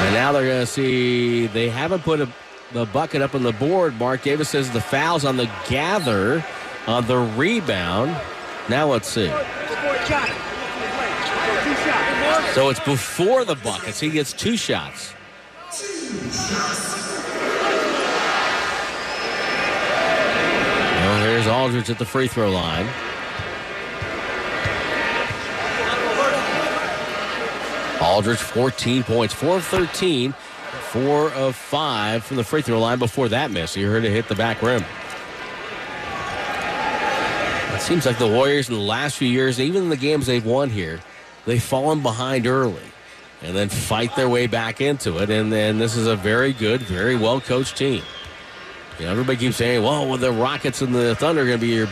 [SPEAKER 1] And now they're going to see they haven't put a, the bucket up on the board. Mark Davis says the foul's on the gather on the rebound. Now let's see. So it's before the buckets. He gets two shots. Well, here's Aldridge at the free throw line. Aldridge, 14 points, 4 of 13, 4 of 5 from the free throw line before that miss. You heard it hit the back rim. It seems like the Warriors in the last few years, even in the games they've won here, they've fallen behind early and then fight their way back into it. And then this is a very good, very well coached team. You know, everybody keeps saying, well, well, the Rockets and the Thunder are going to be your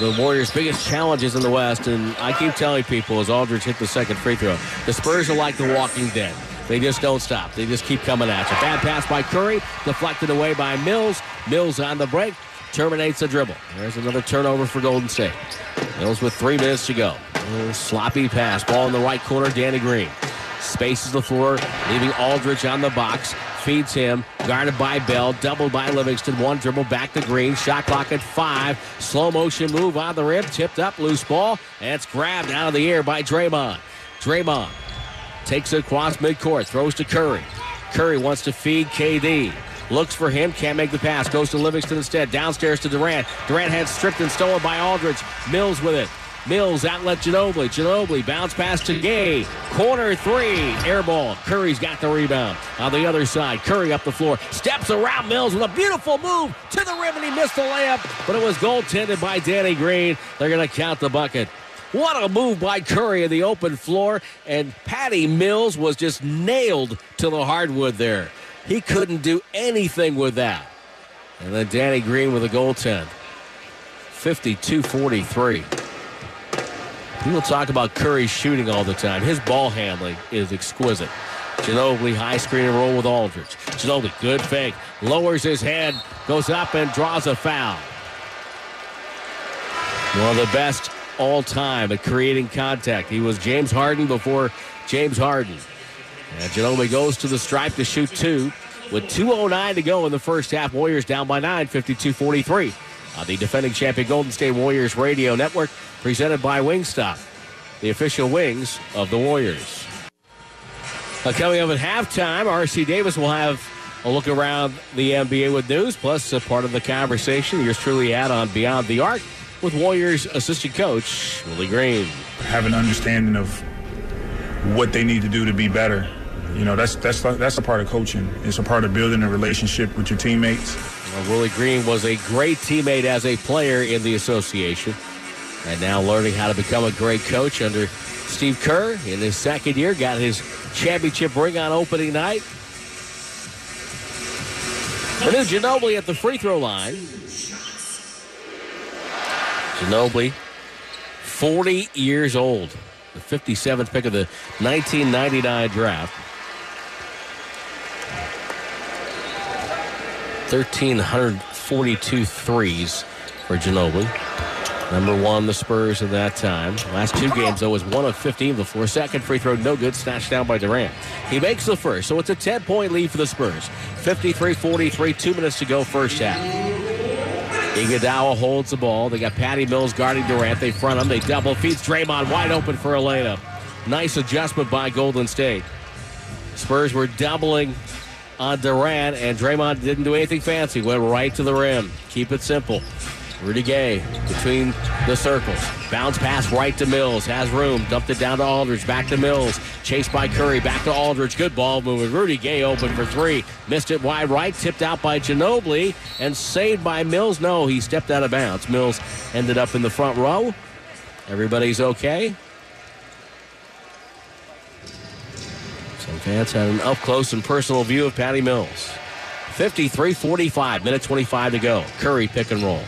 [SPEAKER 1] the Warriors' biggest challenges in the West. And I keep telling people as Aldridge hit the second free throw, the Spurs are like the walking dead. They just don't stop. They just keep coming at you. Bad pass by Curry, deflected away by Mills. Mills on the break, terminates the dribble. There's another turnover for Golden State. Mills with three minutes to go. sloppy pass. Ball in the right corner, Danny Green. Spaces the floor, leaving Aldridge on the box feeds him. Guarded by Bell, doubled by Livingston. One dribble back to Green. Shot clock at five. Slow motion move on the rim. Tipped up, loose ball. And it's grabbed out of the air by Draymond. Draymond takes it across midcourt, throws to Curry. Curry wants to feed KD. Looks for him, can't make the pass. Goes to Livingston instead. Downstairs to Durant. Durant had stripped and stolen by Aldridge. Mills with it. Mills outlet Ginobili. Ginobili bounce pass to Gay. Corner three. Air ball. Curry's got the rebound. On the other side, Curry up the floor. Steps around Mills with a beautiful move to the rim, and he missed the layup, but it was goaltended by Danny Green. They're going to count the bucket. What a move by Curry in the open floor, and Patty Mills was just nailed to the hardwood there. He couldn't do anything with that. And then Danny Green with a goaltend. 52 43. People talk about Curry shooting all the time. His ball handling is exquisite. Ginobili high screen and roll with Aldridge. Ginobili, good fake. Lowers his head, goes up and draws a foul. One of the best all time at creating contact. He was James Harden before James Harden. And Ginobili goes to the stripe to shoot two. With 2.09 to go in the first half, Warriors down by 9, 52 43 on the defending champion Golden State Warriors radio network, presented by Wingstop, the official wings of the Warriors. Uh, coming up at halftime, R.C. Davis will have a look around the NBA with news, plus a part of the conversation yours truly had on Beyond the Arc with Warriors assistant coach Willie Green.
[SPEAKER 6] Have an understanding of what they need to do to be better. You know, that's that's that's a part of coaching. It's a part of building a relationship with your teammates.
[SPEAKER 1] Well, Willie Green was a great teammate as a player in the association, and now learning how to become a great coach under Steve Kerr in his second year. Got his championship ring on opening night. Purdue Ginobili at the free throw line. Ginobili, 40 years old, the 57th pick of the 1999 draft. 1,342 threes for Ginobili. Number one, the Spurs at that time. Last two games, though, was one of 15 before. Second free throw, no good, snatched down by Durant. He makes the first, so it's a 10 point lead for the Spurs. 53 43, two minutes to go, first half. Iguodala holds the ball. They got Patty Mills guarding Durant. They front him. They double feeds Draymond wide open for a layup. Nice adjustment by Golden State. Spurs were doubling on Durant, and Draymond didn't do anything fancy. Went right to the rim. Keep it simple. Rudy Gay between the circles. Bounce pass right to Mills. Has room. Dumped it down to Aldridge. Back to Mills. Chased by Curry. Back to Aldridge. Good ball movement. Rudy Gay open for three. Missed it wide right. Tipped out by Ginobili. And saved by Mills. No, he stepped out of bounds. Mills ended up in the front row. Everybody's okay. Fans had an up close and personal view of Patty Mills. 53 45, minute 25 to go. Curry pick and roll.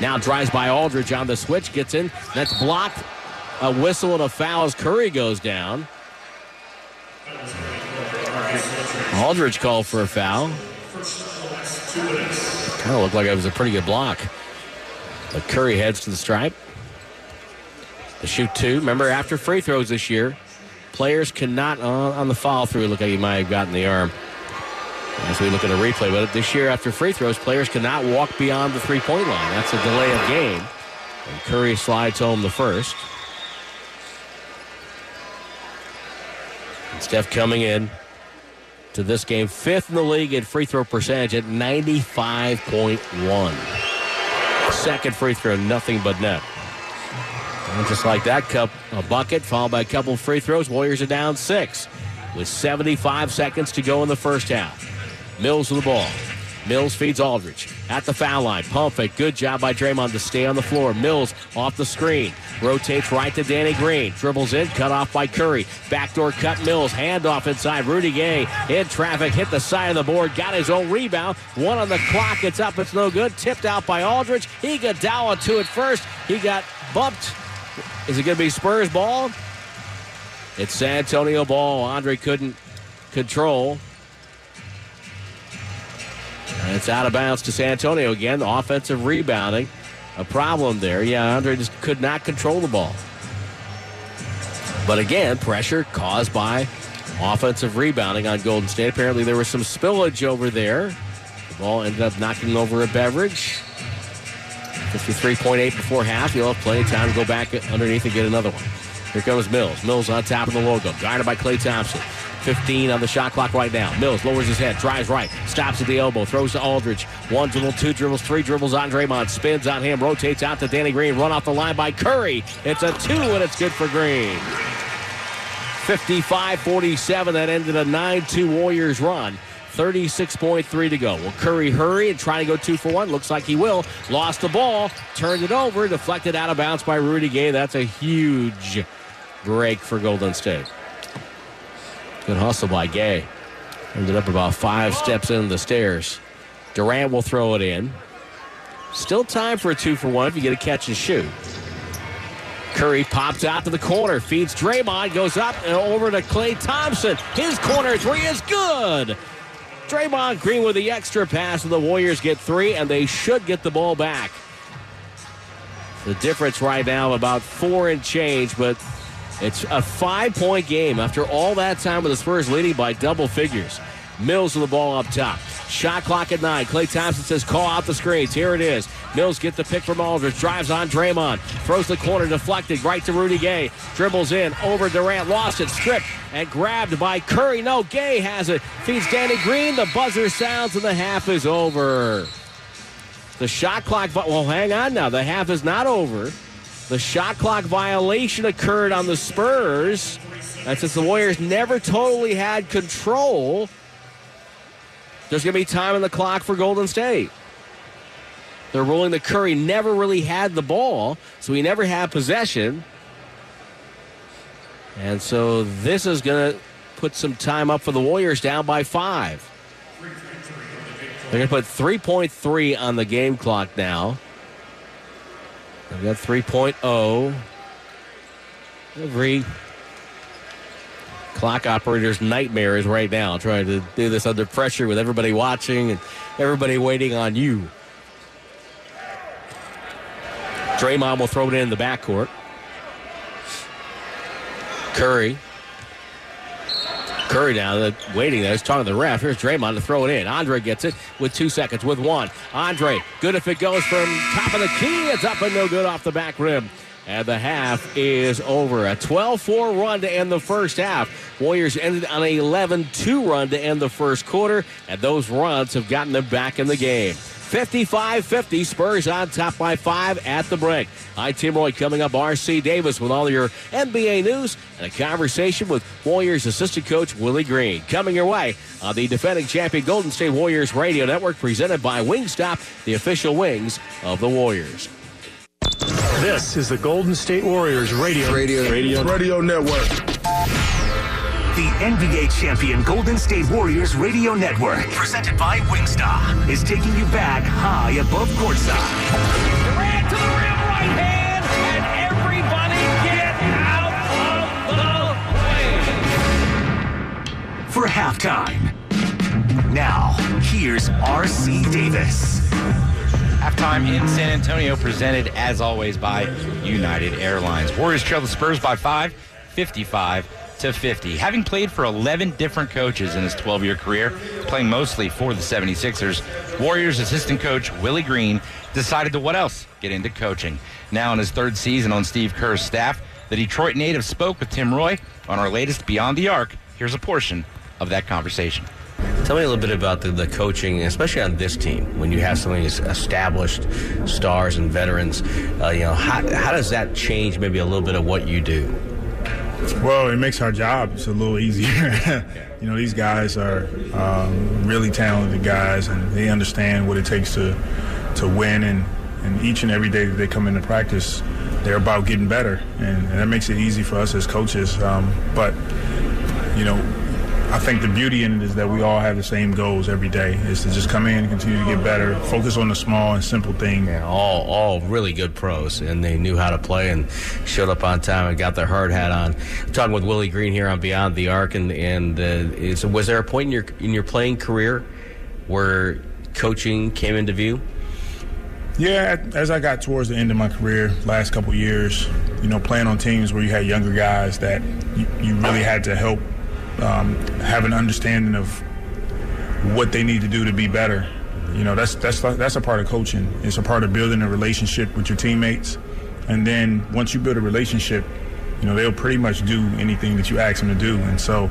[SPEAKER 1] Now drives by Aldridge on the switch, gets in. That's blocked. A whistle and a foul as Curry goes down. Aldridge called for a foul. Kind of looked like it was a pretty good block. But Curry heads to the stripe. to shoot two. Remember, after free throws this year, players cannot, uh, on the follow through, look like he might have gotten the arm. As we look at a replay, but this year after free throws, players cannot walk beyond the three point line. That's a delay of game. And Curry slides home the first. And Steph coming in to this game, fifth in the league in free throw percentage at 95.1. Second free throw, nothing but net. And just like that, cup a bucket followed by a couple free throws. Warriors are down six with 75 seconds to go in the first half. Mills with the ball. Mills feeds Aldridge at the foul line. Pump. Good job by Draymond to stay on the floor. Mills off the screen. Rotates right to Danny Green. Dribbles in. Cut off by Curry. Backdoor cut Mills. Handoff inside. Rudy Gay in traffic. Hit the side of the board. Got his own rebound. One on the clock. It's up. It's no good. Tipped out by Aldridge. Iguodala to it first. He got bumped. Is it going to be Spurs ball? It's San Antonio ball. Andre couldn't control. And it's out of bounds to San Antonio again. Offensive rebounding, a problem there. Yeah, Andre just could not control the ball. But again, pressure caused by offensive rebounding on Golden State. Apparently, there was some spillage over there. The ball ended up knocking over a beverage. 53.8 before half. You'll have plenty of time to go back underneath and get another one. Here comes Mills. Mills on top of the logo. Guarded by Klay Thompson. 15 on the shot clock right now. Mills lowers his head, drives right, stops at the elbow, throws to Aldridge. One dribble, two dribbles, three dribbles on Draymond, spins on him, rotates out to Danny Green, run off the line by Curry. It's a two, and it's good for Green. 55 47. That ended a 9 2 Warriors run. 36.3 to go. Will Curry hurry and try to go two for one? Looks like he will. Lost the ball, turned it over, deflected out of bounds by Rudy Gay. That's a huge break for Golden State. Good hustle by Gay. Ended up about five steps in the stairs. Durant will throw it in. Still time for a two for one if you get a catch and shoot. Curry pops out to the corner, feeds Draymond, goes up and over to Klay Thompson. His corner three is good. Draymond Green with the extra pass, and the Warriors get three, and they should get the ball back. The difference right now about four and change, but it's a five point game after all that time with the Spurs leading by double figures. Mills with the ball up top. Shot clock at nine. Klay Thompson says, call out the screens. Here it is. Mills gets the pick from Aldridge. Drives on Draymond. Throws the corner deflected right to Rudy Gay. Dribbles in over Durant. Lost it. Stripped and grabbed by Curry. No, Gay has it. Feeds Danny Green. The buzzer sounds and the half is over. The shot clock. Well, hang on now. The half is not over. The shot clock violation occurred on the Spurs. And since the Warriors never totally had control, there's going to be time on the clock for Golden State. They're ruling the Curry never really had the ball, so he never had possession. And so this is going to put some time up for the Warriors down by five. They're going to put 3.3 on the game clock now. They've got 3.0. Every clock operator's nightmare is right now trying to do this under pressure with everybody watching and everybody waiting on you. Draymond will throw it in the backcourt. Curry. Curry now waiting there. He's talking to the ref. Here's Draymond to throw it in. Andre gets it with two seconds, with one. Andre, good if it goes from top of the key. It's up and no good off the back rim. And the half is over. A 12 4 run to end the first half. Warriors ended on an 11 2 run to end the first quarter, and those runs have gotten them back in the game. 55 50. Spurs on top by five at the break. Hi, Tim Roye coming up. RC Davis with all your NBA news and a conversation with Warriors assistant coach Willie Green. Coming your way on the defending champion Golden State Warriors Radio Network, presented by Wingstop, the official wings of the Warriors.
[SPEAKER 7] This is the Golden State Warriors Radio
[SPEAKER 2] Radio
[SPEAKER 7] Radio,
[SPEAKER 3] Radio Network.
[SPEAKER 5] The NBA champion Golden State Warriors Radio Network, presented by Wingstop, is taking you back high above courtside.
[SPEAKER 8] Durant to the rim, right hand, and everybody get out of the way.
[SPEAKER 5] for halftime. Now, here's R.C. Davis.
[SPEAKER 9] Halftime in San Antonio, presented as always by United Airlines. Warriors trail the Spurs by five, 55 to 50. Having played for 11 different coaches in his 12 year career, playing mostly for the 76ers, Warriors assistant coach Willie Green decided to what else? Get into coaching. Now in his third season on Steve Kerr's staff, the Detroit native spoke with Tim Roye on our latest Beyond the Arc. Here's a portion of that conversation.
[SPEAKER 10] Tell me a little bit about the, the coaching, especially on this team, when you have so many established stars and veterans. Uh, you know, how, how does that change maybe a little bit of what you do?
[SPEAKER 6] Well, it makes our job a little *laughs* easier. you know, these guys are um, really talented guys, and they understand what it takes to to win. And, and each and every day that they come into practice, they're about getting better, and, and that makes it easy for us as coaches. Um, but you know, I think the beauty in it is that we all have the same goals every day. Is to just come in and continue to get better, focus on the small and simple thing.
[SPEAKER 10] Yeah, all all really good pros, and they knew how to play and showed up on time and got their hard hat on. I'm talking with Willie Green here on Beyond the Arc, and and uh, is, was there a point in your in your playing career where coaching came into view?
[SPEAKER 6] Yeah, as I got towards the end of my career, last couple years, you know, playing on teams where you had younger guys that you, you really had to help um, have an understanding of what they need to do to be better. You know, that's that's that's a part of coaching. It's a part of building a relationship with your teammates, and then once you build a relationship, you know they'll pretty much do anything that you ask them to do. And so,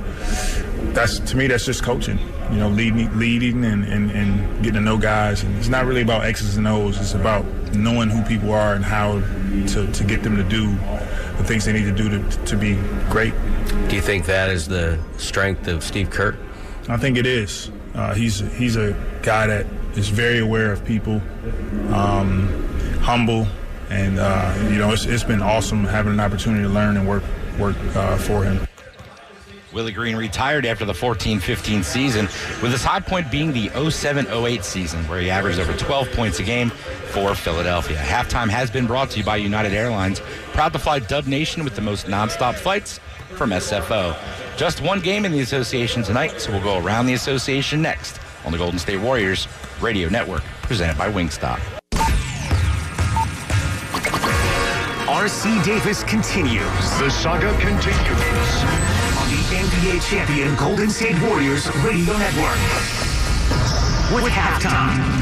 [SPEAKER 6] that's to me that's just coaching. You know, leading leading and, and, and getting to know guys. And it's not really about X's and O's. It's about knowing who people are and how to, to get them to do the things they need to do to, to be great.
[SPEAKER 10] Do you think that is the strength of Steve Kerr?
[SPEAKER 6] I think it is. Uh, he's he's a guy that is very aware of people, um, humble, and uh, you know it's, it's been awesome having an opportunity to learn and work work uh, for him.
[SPEAKER 9] Willie Green retired after the 14-15 season, with his high point being the 07-08 season, where he averaged over 12 points a game for Philadelphia. Halftime has been brought to you by United Airlines, proud to fly Dub Nation with the most nonstop flights from SFO. Just one game in the association tonight, so we'll go around the association next on the Golden State Warriors Radio Network, presented by Wingstop.
[SPEAKER 5] RC Davis continues.
[SPEAKER 8] The saga continues.
[SPEAKER 5] NBA champion Golden State Warriors Radio Network. With halftime.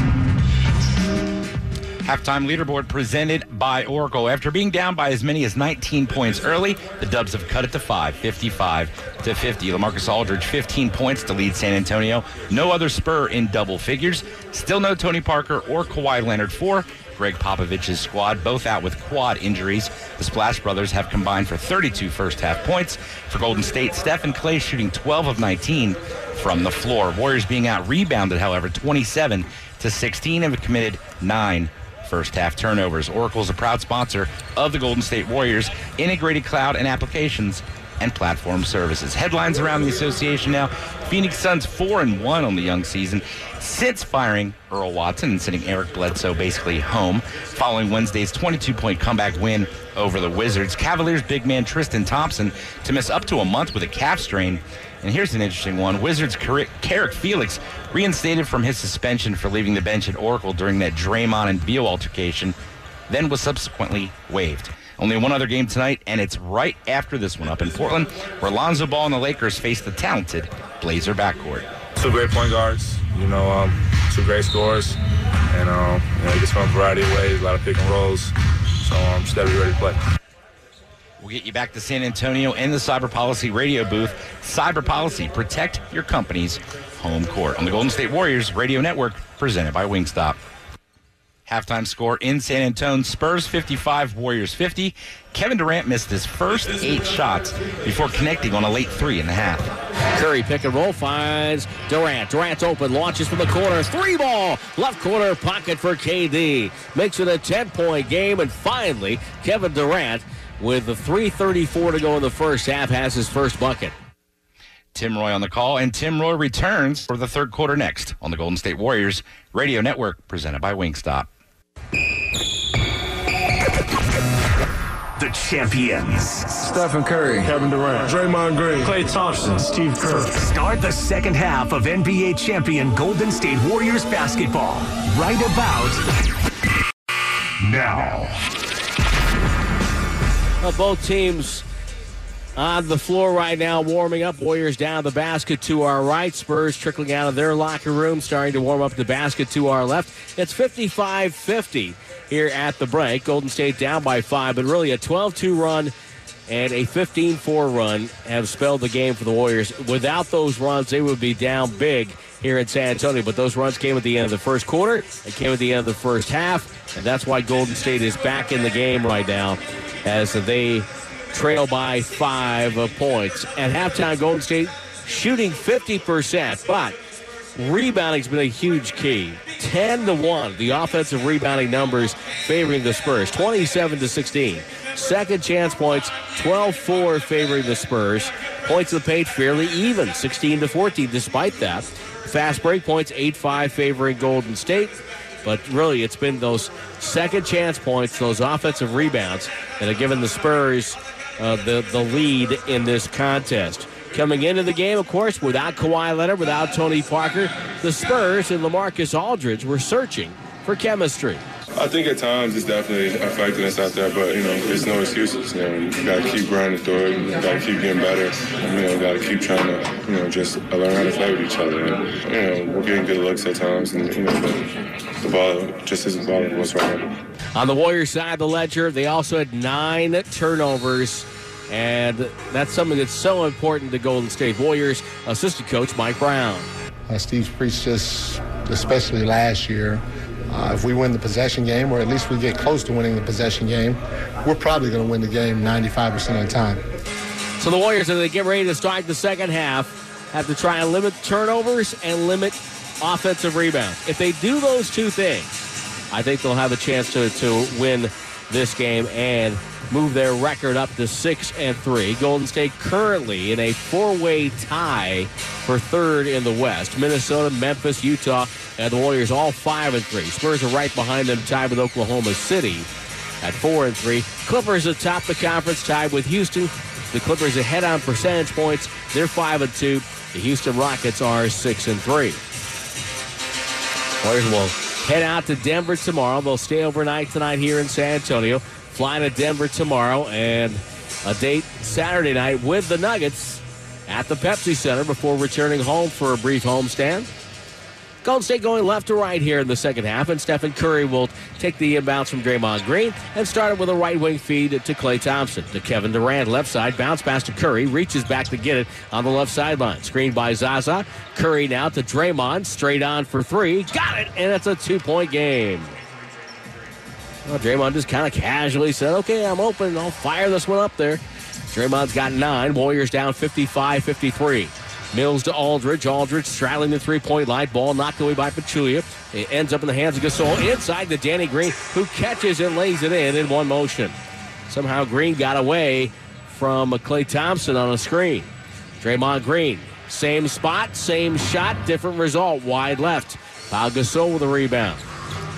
[SPEAKER 9] Halftime leaderboard presented by Oracle. After being down by as many as 19 points early, the Dubs have cut it to 5, 55 to 50. LaMarcus Aldridge, 15 points to lead San Antonio. No other Spur in double figures. Still no Tony Parker or Kawhi Leonard. Four. Gregg Popovich's squad, both out with quad injuries. The Splash Brothers have combined for 32 first half points. For Golden State, Steph and Klay shooting 12 of 19 from the floor. Warriors being out rebounded, however, 27 to 16 and have committed nine first half turnovers. Oracle is a proud sponsor of the Golden State Warriors, integrated cloud and applications and platform services. Headlines around the association now. Phoenix Suns 4 and 1 on the young season since firing Earl Watson and sending Eric Bledsoe basically home following Wednesday's 22 point comeback win over the Wizards. Cavaliers big man Tristan Thompson to miss up to a month with a calf strain. And here's an interesting one. Wizards Carrick Felix reinstated from his suspension for leaving the bench at Oracle during that Draymond and Beal altercation, then was subsequently waived. Only one other game tonight, and it's right after this one up in Portland, where Lonzo Ball and the Lakers face the talented Blazer backcourt.
[SPEAKER 11] Two great point guards, you know, um, two great scorers, and um, you know, it gets from a variety of ways, a lot of pick and rolls. So I'm um, just ready to play.
[SPEAKER 9] We'll get you back to San Antonio in the Cyber Policy radio booth. Cyber Policy, protect your company's home court on the Golden State Warriors radio network, presented by Wingstop. Halftime score in San Antonio Spurs 55, Warriors 50. Kevin Durant missed his first eight shots before connecting on a late three and a half.
[SPEAKER 1] Curry pick and roll finds Durant. Durant's open, launches from the corner. Three ball, left corner pocket for KD. Makes it a 10 point game, and finally, Kevin Durant, with the 3.34 to go in the first half, has his first bucket.
[SPEAKER 9] Tim Roye on the call, and Tim Roye returns for the third quarter next on the Golden State Warriors Radio Network, presented by Wingstop.
[SPEAKER 5] The champions.
[SPEAKER 2] Stephen Curry.
[SPEAKER 3] Kevin Durant. Draymond Green.
[SPEAKER 7] Klay Thompson. Steve Kerr.
[SPEAKER 5] Start the second half of NBA champion Golden State Warriors basketball right about
[SPEAKER 8] now.
[SPEAKER 1] Well, both teams on the floor right now, warming up. Warriors down the basket to our right. Spurs trickling out of their locker room, starting to warm up the basket to our left. It's 55 50 here at the break. Golden State down by five, but really a 12 2 run and a 15 4 run have spelled the game for the Warriors. Without those runs, they would be down big here in San Antonio. But those runs came at the end of the first quarter, they came at the end of the first half, and that's why Golden State is back in the game right now as they trail by five points. At halftime, Golden State shooting 50%, but rebounding's been a huge key. 10 to 1, the offensive rebounding numbers favoring the Spurs, 27 to 16. Second chance points, 12 4 favoring the Spurs. Points of the paint fairly even, 16 to 14, despite that. Fast break points, 8 5 favoring Golden State. But really, it's been those second chance points, those offensive rebounds, that have given the Spurs uh, the, the lead in this contest. Coming into the game, of course, without Kawhi Leonard, without Tony Parker, the Spurs and LaMarcus Aldridge were searching for chemistry.
[SPEAKER 12] I think at times it's definitely affecting us out there, but you know, there's no excuses. You know, you got to keep grinding through it. You got to keep getting better. You know, got to keep trying to, you know, just learn how to play with each other. And, you know, we're getting good looks at times, and you know, the, the ball just isn't bothering us right now.
[SPEAKER 1] On the Warriors side of the ledger, they also had nine turnovers. And that's something that's so important to Golden State Warriors assistant coach Mike Brown.
[SPEAKER 13] Uh, Steve preached this, especially last year. Uh, if we win the possession game, or at least we get close to winning the possession game, we're probably going to win the game 95% of the time.
[SPEAKER 1] So the Warriors, as they get ready to start the second half, have to try and limit turnovers and limit offensive rebounds. If they do those two things, I think they'll have a chance to, to win this game and move their record up to six and three. Golden State currently in a four-way tie for third in the West. Minnesota, Memphis, Utah, and the Warriors all five and three. Spurs are right behind them, tied with Oklahoma City at four and three. Clippers atop the conference, tied with Houston. The Clippers ahead on percentage points. They're five and two. The Houston Rockets are six and three. Warriors will head out to Denver tomorrow. They'll stay overnight tonight here in San Antonio. Fly to Denver tomorrow and a date Saturday night with the Nuggets at the Pepsi Center before returning home for a brief homestand. Golden State going left to right here in the second half, and Stephen Curry will take the inbounds from Draymond Green and start it with a right wing feed to Klay Thompson. To Kevin Durant, left side, bounce pass to Curry, reaches back to get it on the left sideline. Screen by Zaza. Curry now to Draymond, straight on for three. Got it, and it's a two point game. Well, Draymond just kind of casually said, okay, I'm open. I'll fire this one up there. Draymond's got nine. Warriors down 55 53. Mills to Aldridge. Aldridge straddling the three point line. Ball knocked away by Pachulia. It ends up in the hands of Gasol inside to Danny Green, who catches and lays it in in one motion. Somehow Green got away from Klay Thompson on a screen. Draymond Green, same spot, same shot, different result. Wide left. Pau Gasol with a rebound.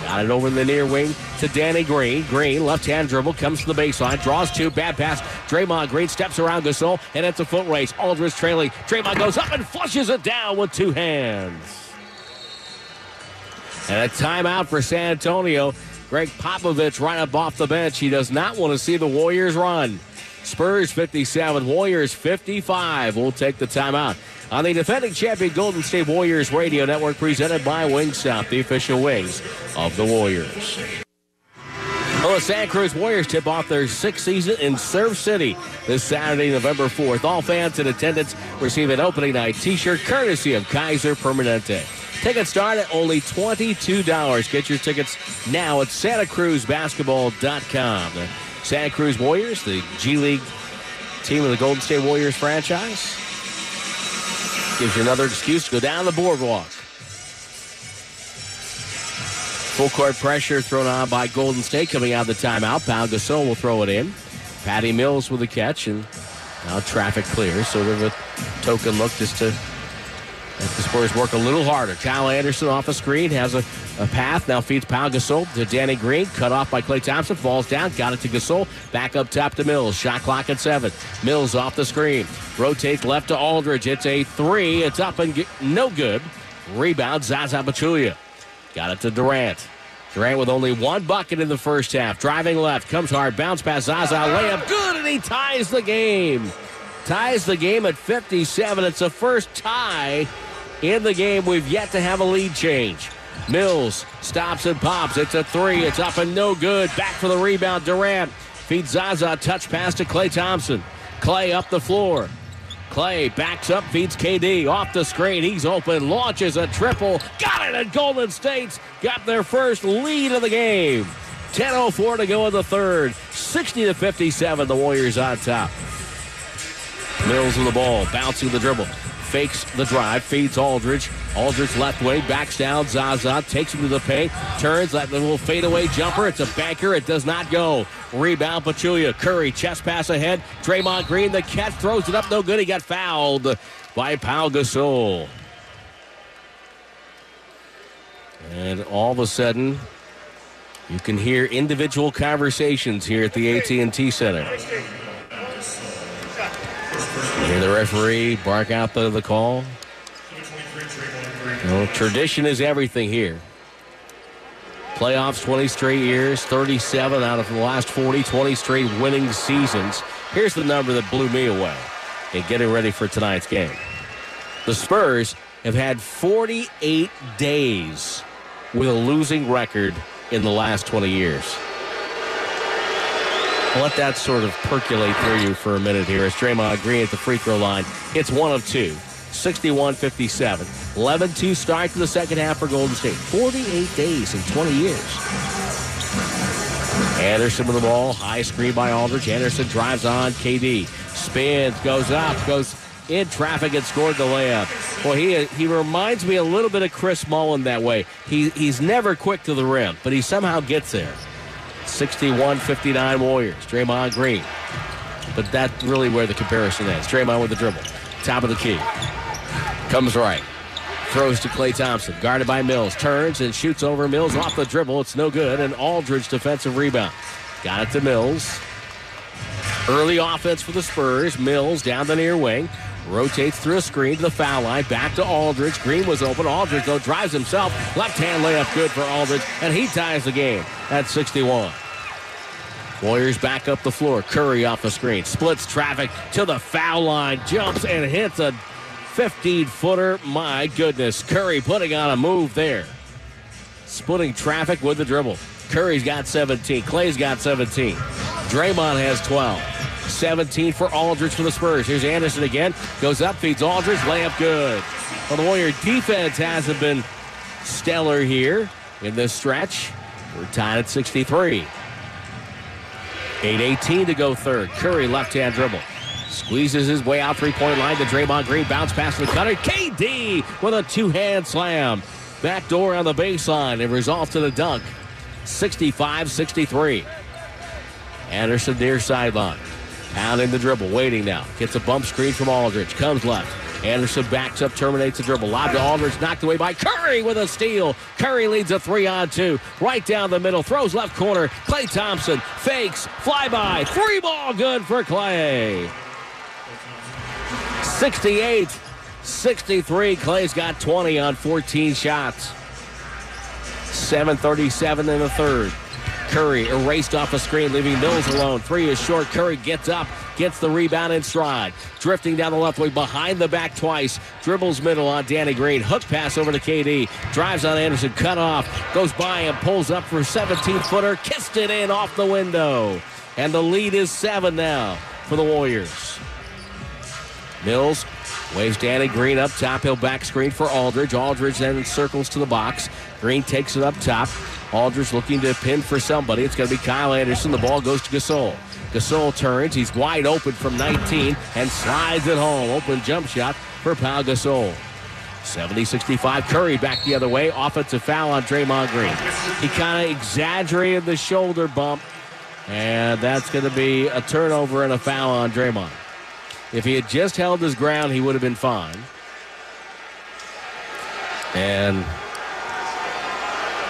[SPEAKER 1] Got it over in the near wing to Danny Green. Green, left hand dribble, comes to the baseline, draws two, bad pass. Draymond Green steps around Gasol, and it's a foot race. Aldridge trailing. Draymond goes up and flushes it down with two hands. And a timeout for San Antonio. Gregg Popovich right up off the bench. He does not want to see the Warriors run. Spurs 57, Warriors 55. We'll take the timeout on the defending champion Golden State Warriors radio network presented by Wingstop, the official wings of the Warriors. Well, the Santa Cruz Warriors tip off their sixth season in Surf City this Saturday, November 4th. All fans in attendance receive an opening night t-shirt courtesy of Kaiser Permanente. Tickets start at only $22. Get your tickets now at SantaCruzBasketball.com. The Santa Cruz Warriors, the G League team of the Golden State Warriors franchise, gives you another excuse to go down the boardwalk. Full court pressure thrown on by Golden State coming out of the timeout. Pau Gasol will throw it in. Patty Mills with a catch, and now traffic clears. So there's a token look just to let the Spurs work a little harder. Kyle Anderson off the screen has a, a path. Now feeds Pau Gasol to Danny Green. Cut off by Klay Thompson. Falls down. Got it to Gasol. Back up top to Mills. Shot clock at seven. Mills off the screen. Rotates left to Aldridge. It's a three. It's up and get, no good. Rebound Zaza Pachulia. Got it to Durant. Durant with only one bucket in the first half. Driving left, comes hard, bounce pass, Zaza, layup, good, and he ties the game. Ties the game at 57. It's the first tie in the game. We've yet to have a lead change. Mills stops and pops. It's a three. It's up and no good. Back for the rebound. Durant feeds Zaza. Touch pass to Klay Thompson. Klay up the floor. Klay backs up, feeds KD off the screen. He's open, launches a triple. Got it at Golden State's got their first lead of the game. 10.04 to go in the third. 60 to 57, the Warriors on top. Mills with the ball, bouncing the dribble. Fakes the drive, feeds Aldridge. Aldridge left wing, backs down. Zaza takes him to the paint, turns, that little fadeaway jumper. It's a banker. It does not go. Rebound, Pachulia. Curry, chest pass ahead. Draymond Green, the catch, throws it up. No good. He got fouled by Pau Gasol. And all of a sudden, you can hear individual conversations here at the AT&T Center. You hear the referee bark out the, the call. Know, tradition is everything here. Playoffs 20 straight years, 37 out of the last 40, 20 straight winning seasons. Here's the number that blew me away in getting ready for tonight's game. The Spurs have had 48 days with a losing record in the last 20 years. Let that sort of percolate through you for a minute here as Draymond Green at the free throw line. It's one of two. 61 57. 11 2 start to the second half for Golden State. 48 days in 20 years. Anderson with the ball. High screen by Aldridge. Anderson drives on. KD spins, goes up, goes in traffic and scored the layup. Well, he he reminds me a little bit of Chris Mullin that way. He he's never quick to the rim, but he somehow gets there. 61-59 Warriors. Draymond Green. But that's really where the comparison is. Draymond with the dribble. Top of the key. Comes right. Throws to Klay Thompson. Guarded by Mills. Turns and shoots over Mills off the dribble. It's no good. And Aldridge defensive rebound. Got it to Mills. Early offense for the Spurs. Mills down the near wing. Rotates through a screen to the foul line. Back to Aldridge. Green was open. Aldridge, though, drives himself. Left hand layup good for Aldridge. And he ties the game at 61. Warriors back up the floor. Curry off the screen. Splits traffic to the foul line. Jumps and hits a 15 footer. My goodness. Curry putting on a move there. Splitting traffic with the dribble. Curry's got 17. Klay's got 17. Draymond has 12. 17 for Aldridge for the Spurs. Here's Anderson again. Goes up, feeds Aldridge. Layup good. Well, the Warrior defense hasn't been stellar here in this stretch. We're tied at 63. 8.18 to go third. Curry left hand dribble. Squeezes his way out three point line to Draymond Green. Bounce pass to the cutter. KD with a two hand slam. Back door on the baseline and resolved to the dunk. 65 63. Anderson near sideline. Pounding the dribble, waiting now. Gets a bump screen from Aldridge. Comes left. Anderson backs up, terminates the dribble. Lob to Aldridge, knocked away by Curry with a steal. Curry leads a three on two. Right down the middle, throws left corner. Klay Thompson fakes, flyby, three ball good for Klay. 68 63. Klay's got 20 on 14 shots. 737 in the third. Curry erased off a screen, leaving Mills alone. Three is short. Curry gets up, gets the rebound in stride. Drifting down the left wing, behind the back twice. Dribbles middle on Danny Green. Hook pass over to KD. Drives on Anderson, cut off. Goes by and pulls up for 17 footer. Kissed it in off the window. And the lead is seven now for the Warriors. Mills waves Danny Green up top. He'll back screen for Aldridge. Aldridge then circles to the box. Green takes it up top. Aldridge looking to pin for somebody. It's going to be Kyle Anderson. The ball goes to Gasol. Gasol turns. He's wide open from 19 and slides it home. Open jump shot for Pau Gasol. 70-65. Curry back the other way. Offensive foul on Draymond Green. He kind of exaggerated the shoulder bump, and that's going to be a turnover and a foul on Draymond. If he had just held his ground, he would have been fine. And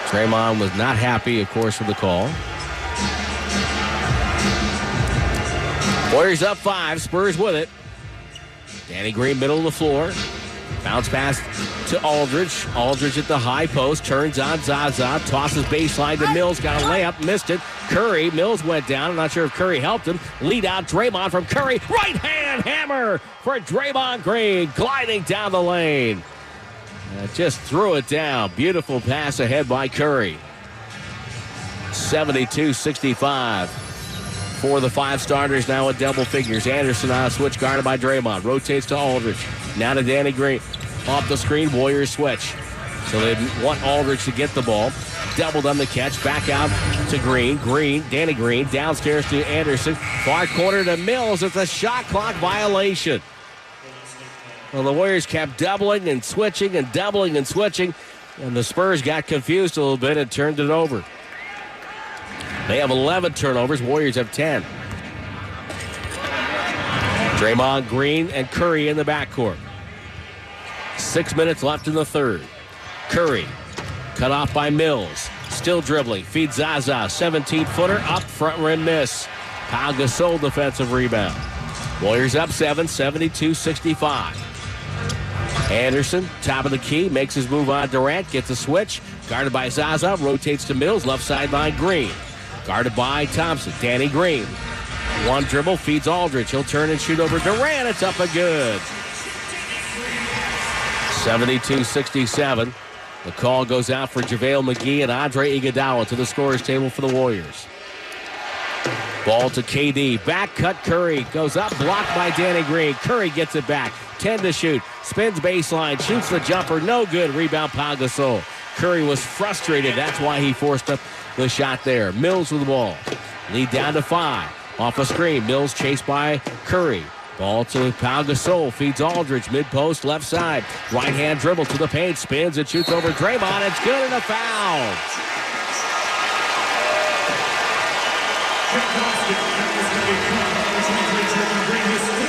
[SPEAKER 1] Draymond was not happy, of course, with the call. Warriors up five. Spurs with it. Danny Green, middle of the floor. Bounce pass to Aldridge. Aldridge at the high post. Turns on Zaza. Tosses baseline to Mills. Got a layup. Missed it. Curry. Mills went down. I'm not sure if Curry helped him. Lead out Draymond from Curry. Right hand hammer for Draymond Green. Gliding down the lane. Uh, just threw it down. Beautiful pass ahead by Curry. 72 65 for the five starters now at double figures. Anderson on a switch guarded by Draymond. Rotates to Aldridge. Now to Danny Green. Off the screen, Warriors switch. So they want Aldridge to get the ball. Doubled on the catch. Back out to Green. Green, Danny Green, downstairs to Anderson. Far corner to Mills. It's a shot clock violation. Well, the Warriors kept doubling and switching and doubling and switching, and the Spurs got confused a little bit and turned it over. They have 11 turnovers. Warriors have 10. Draymond Green and Curry in the backcourt. Six minutes left in the third. Curry cut off by Mills. Still dribbling. Feeds Zaza. 17 footer up front rim miss. Pau Gasol defensive rebound. Warriors up 7, 72 65. Anderson, top of the key, makes his move on Durant, gets a switch. Guarded by Zaza, rotates to Mills, left sideline Green. Guarded by Thompson, Danny Green. One dribble, feeds Aldridge. He'll turn and shoot over Durant. It's up and good. 72 67. The call goes out for JaVale McGee and Andre Iguodala to the scorer's table for the Warriors. Ball to KD. Back cut Curry. Goes up, blocked by Danny Green. Curry gets it back. 10 to shoot. Spins baseline. Shoots the jumper. No good. Rebound Pau Gasol. Curry was frustrated. That's why he forced up the shot there. Mills with the ball. Lead down to five. Off a screen. Mills chased by Curry. Ball to Pau Gasol. Feeds Aldridge. Mid post, left side. Right hand dribble to the paint. Spins and shoots over Draymond. It's good and a foul.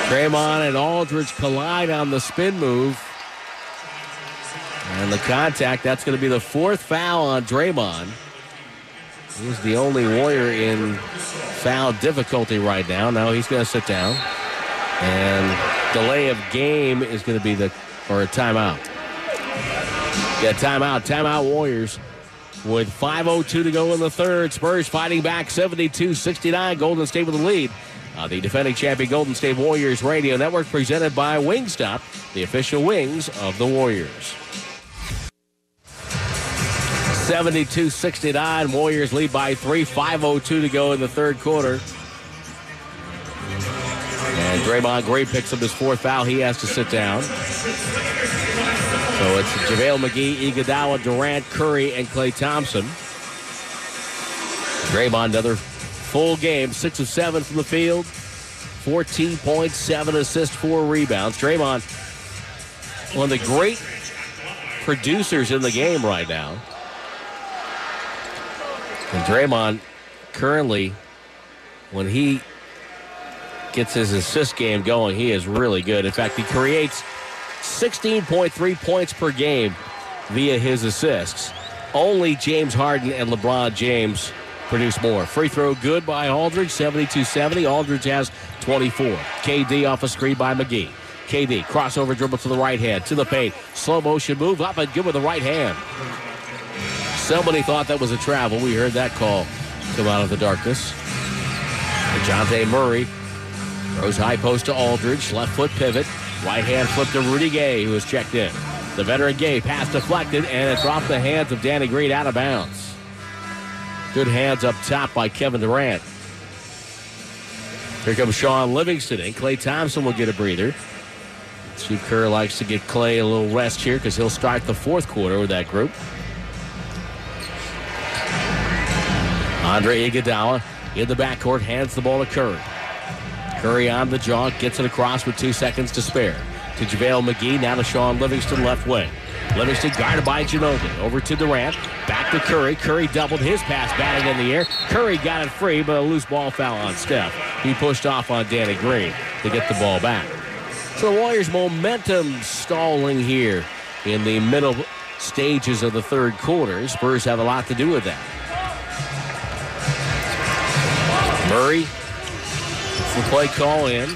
[SPEAKER 1] Draymond and Aldridge collide on the spin move. And the contact, that's going to be the fourth foul on Draymond. He's the only Warrior in foul difficulty right now. Now he's going to sit down. And delay of game is going to be the, or a timeout. Yeah, timeout. Timeout Warriors with 5.02 to go in the third. Spurs fighting back 72 69. Golden State with the lead. Uh, the defending champion Golden State Warriors Radio Network presented by Wingstop, the official wings of the Warriors. 72 69. Warriors lead by three. 5.02 to go in the third quarter. And Draymond Green picks up his fourth foul. He has to sit down. So it's JaVale McGee, Iguodala, Durant, Curry, and Klay Thompson. Draymond, another full game, six of seven from the field, 14.7 assists, four rebounds. Draymond, one of the great producers in the game right now. And Draymond currently, when he gets his assist game going, he is really good. In fact, he creates 16.3 points per game via his assists. Only James Harden and LeBron James produce more. Free throw good by Aldridge, 72-70. Aldridge has 24. KD off a screen by McGee. KD crossover dribble to the right hand, to the paint. Slow motion move up and good with the right hand. Somebody thought that was a travel. We heard that call come out of the darkness. Dejounte Murray throws high post to Aldridge. Left foot pivot. Right hand flip to Rudy Gay, who checked in. The veteran Gay pass deflected, and it's off the hands of Danny Green out of bounds. Good hands up top by Kevin Durant. Here comes Shaun Livingston, and Klay Thompson will get a breather. Steve Kerr likes to get Klay a little rest here because he'll start the fourth quarter with that group. Andre Iguodala in the backcourt hands the ball to Curry. Curry on the jaw, gets it across with two seconds to spare. To JaVale McGee, now to Shaun Livingston left wing. Livingston guarded by Ginobili. Over to Durant. Back to Curry. Curry doubled his pass, batted in the air. Curry got it free, but a loose ball foul on Steph. He pushed off on Danny Green to get the ball back. So the Warriors' momentum stalling here in the middle stages of the third quarter. Spurs have a lot to do with that. Murray the play call in.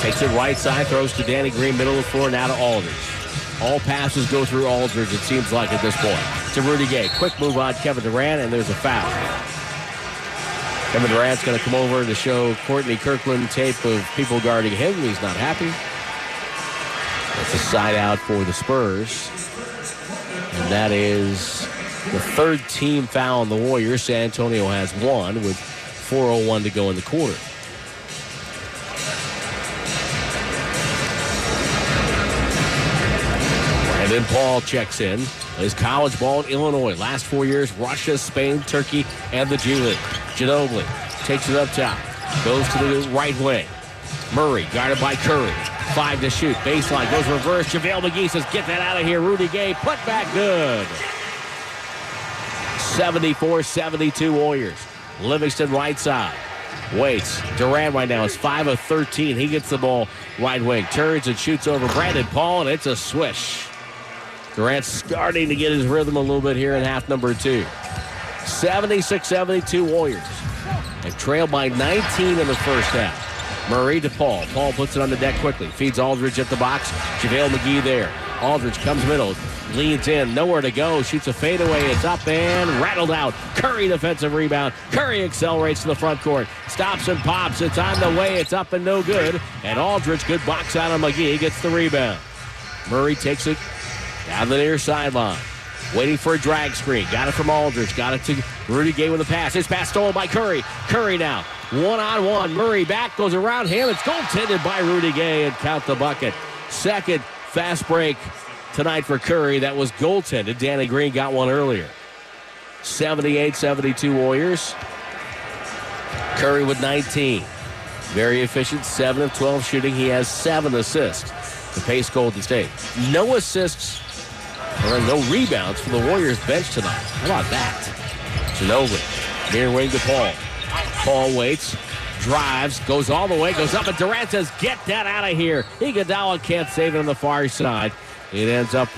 [SPEAKER 1] Takes it right side, throws to Danny Green, middle of the floor, now to Aldridge. All passes go through Aldridge, it seems like at this point. To Rudy Gay. Quick move on Kevin Durant, and there's a foul. Kevin Durant's going to come over to show Courtney Kirkland tape of people guarding him. He's not happy. It's a side out for the Spurs. And that is the third team foul on the Warriors. San Antonio has one with 4.01 to go in the quarter. Brandon Paul checks in. His college ball in Illinois. Last four years, Russia, Spain, Turkey, and the G League. Ginobili takes it up top. Goes to the right wing. Murray guarded by Curry. Five to shoot. Baseline goes reverse. JaVale McGee says, get that out of here. Rudy Gay put back good. 74-72 Warriors. Livingston right side. Waits. Durant right now is 5 of 13. He gets the ball right wing. Turns and shoots over Brandon Paul, and it's a swish. Durant starting to get his rhythm a little bit here in half number two. 76-72 Warriors. And trail by 19 in the first half. Murray to Paul. Paul puts it on the deck quickly. Feeds Aldridge at the box. JaVale McGee there. Aldridge comes middle. Leans in. Nowhere to go. Shoots a fadeaway. It's up and rattled out. Curry defensive rebound. Curry accelerates to the front court. Stops and pops. It's on the way. It's up and no good. And Aldridge, good box out on McGee. Gets the rebound. Murray takes it down the near sideline. Waiting for a drag screen. Got it from Aldridge. Got it to Rudy Gay with a pass. His pass stolen by Curry. Curry now. One on one. Murray back. Goes around him. It's goaltended by Rudy Gay and count the bucket. Second fast break tonight for Curry. That was goaltended. Danny Green got one earlier. 78-72 Warriors. Curry with 19. Very efficient. 7 of 12 shooting. He has 7 assists to pace Golden State. No assists or no rebounds for the Warriors bench tonight. How about that? Ginobili. Near wing to Paul. Paul waits, drives, goes all the way, goes up, and Durant says, get that out of here. Iguodala can't save it on the far side. It ends up,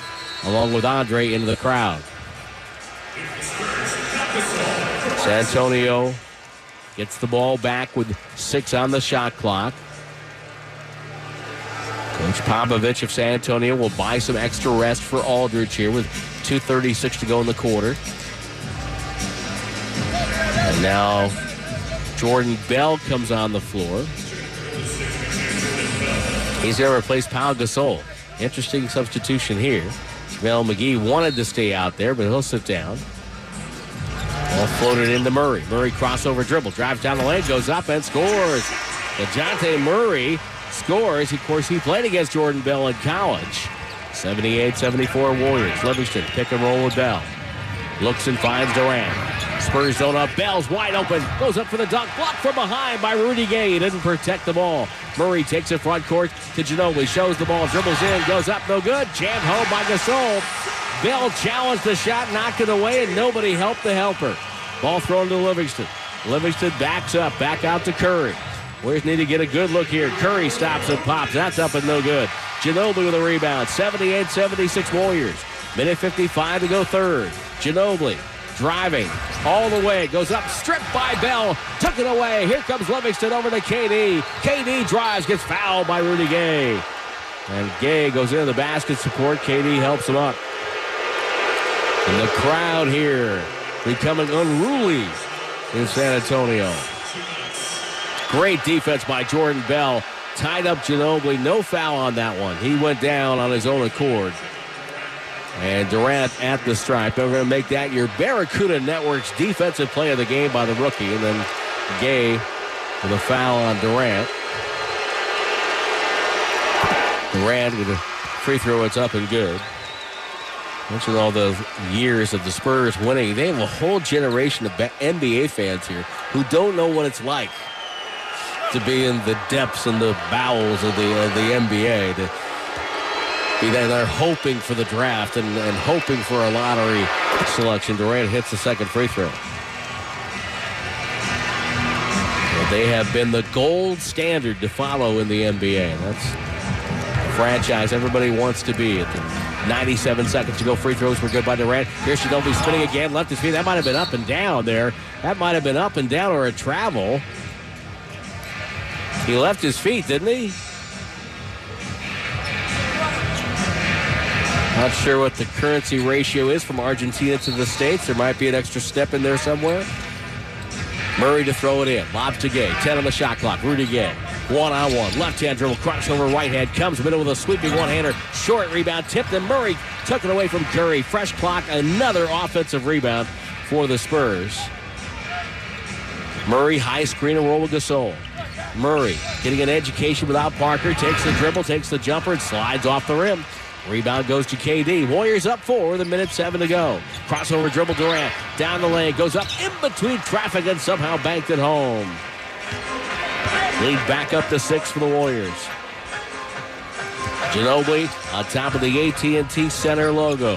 [SPEAKER 1] along with Andre, into the crowd. San Antonio gets the ball back with six on the shot clock. Coach Popovich of San Antonio will buy some extra rest for Aldridge here with 2.36 to go in the quarter. And now Jordan Bell comes on the floor. He's going to replace Pau Gasol. Interesting substitution here. Mel McGee wanted to stay out there, but he'll sit down. Ball floated into Murray. Murray crossover dribble. Drives down the lane, goes up and scores. Dejounte Murray scores. Of course, he played against Jordan Bell in college. 78-74 Warriors. Livingston pick and roll with Bell. Looks and finds Durant. Spurs zone up. Bell's wide open. Goes up for the dunk. Blocked from behind by Rudy Gay. He didn't protect the ball. Murray takes it front court to Ginobili. Shows the ball. Dribbles in. Goes up. No good. Jammed home by Gasol. Bell challenged the shot. Knocked it away. And nobody helped the helper. Ball thrown to Livingston. Livingston backs up. Back out to Curry. Warriors need to get a good look here. Curry stops and pops. That's up and no good. Ginobili with a rebound. 78-76 Warriors. Minute 55 to go third. Ginobili driving all the way. Goes up, stripped by Bell. Took it away. Here comes Livingston over to KD. KD drives, gets fouled by Rudy Gay. And Gay goes into the basket support. KD helps him up. And the crowd here becoming unruly in San Antonio. Great defense by Jordan Bell. Tied up Ginobili. No foul on that one. He went down on his own accord. And Durant at the stripe. They're going to make that your Barracuda Network's defensive play of the game by the rookie. And then Gay with a foul on Durant. Durant with a free throw. It's up and good. Mentioned all the years of the Spurs winning. They have a whole generation of NBA fans here who don't know what it's like to be in the depths and the bowels of the of the NBA. To be there, they're hoping for the draft and, and hoping for a lottery selection. Durant hits the second free throw. Well, they have been the gold standard to follow in the NBA. That's a franchise everybody wants to be at the 97 seconds to go. Free throws were good by Durant. Here Ginobili spinning again, left his feet. That might have been up and down there. That might have been up and down or a travel. He left his feet, didn't he? Not sure what the currency ratio is from Argentina to the States. There might be an extra step in there somewhere. Murray to throw it in. Lobs to Gay. 10 on the shot clock. Rudy Gay. One on one. Left hand dribble. Crossover right hand. Comes middle with a sweeping one hander. Short rebound. Tipped and Murray took it away from Curry. Fresh clock. Another offensive rebound for the Spurs. Murray high screen and roll with Gasol. Murray getting an education without Parker. Takes the dribble. Takes the jumper and slides off the rim. Rebound goes to KD. Warriors up four a minute seven to go. Crossover dribble Durant. Down the lane. Goes up in between traffic and somehow banked it home. Lead back up to six for the Warriors. Ginobili on top of the AT&T Center logo.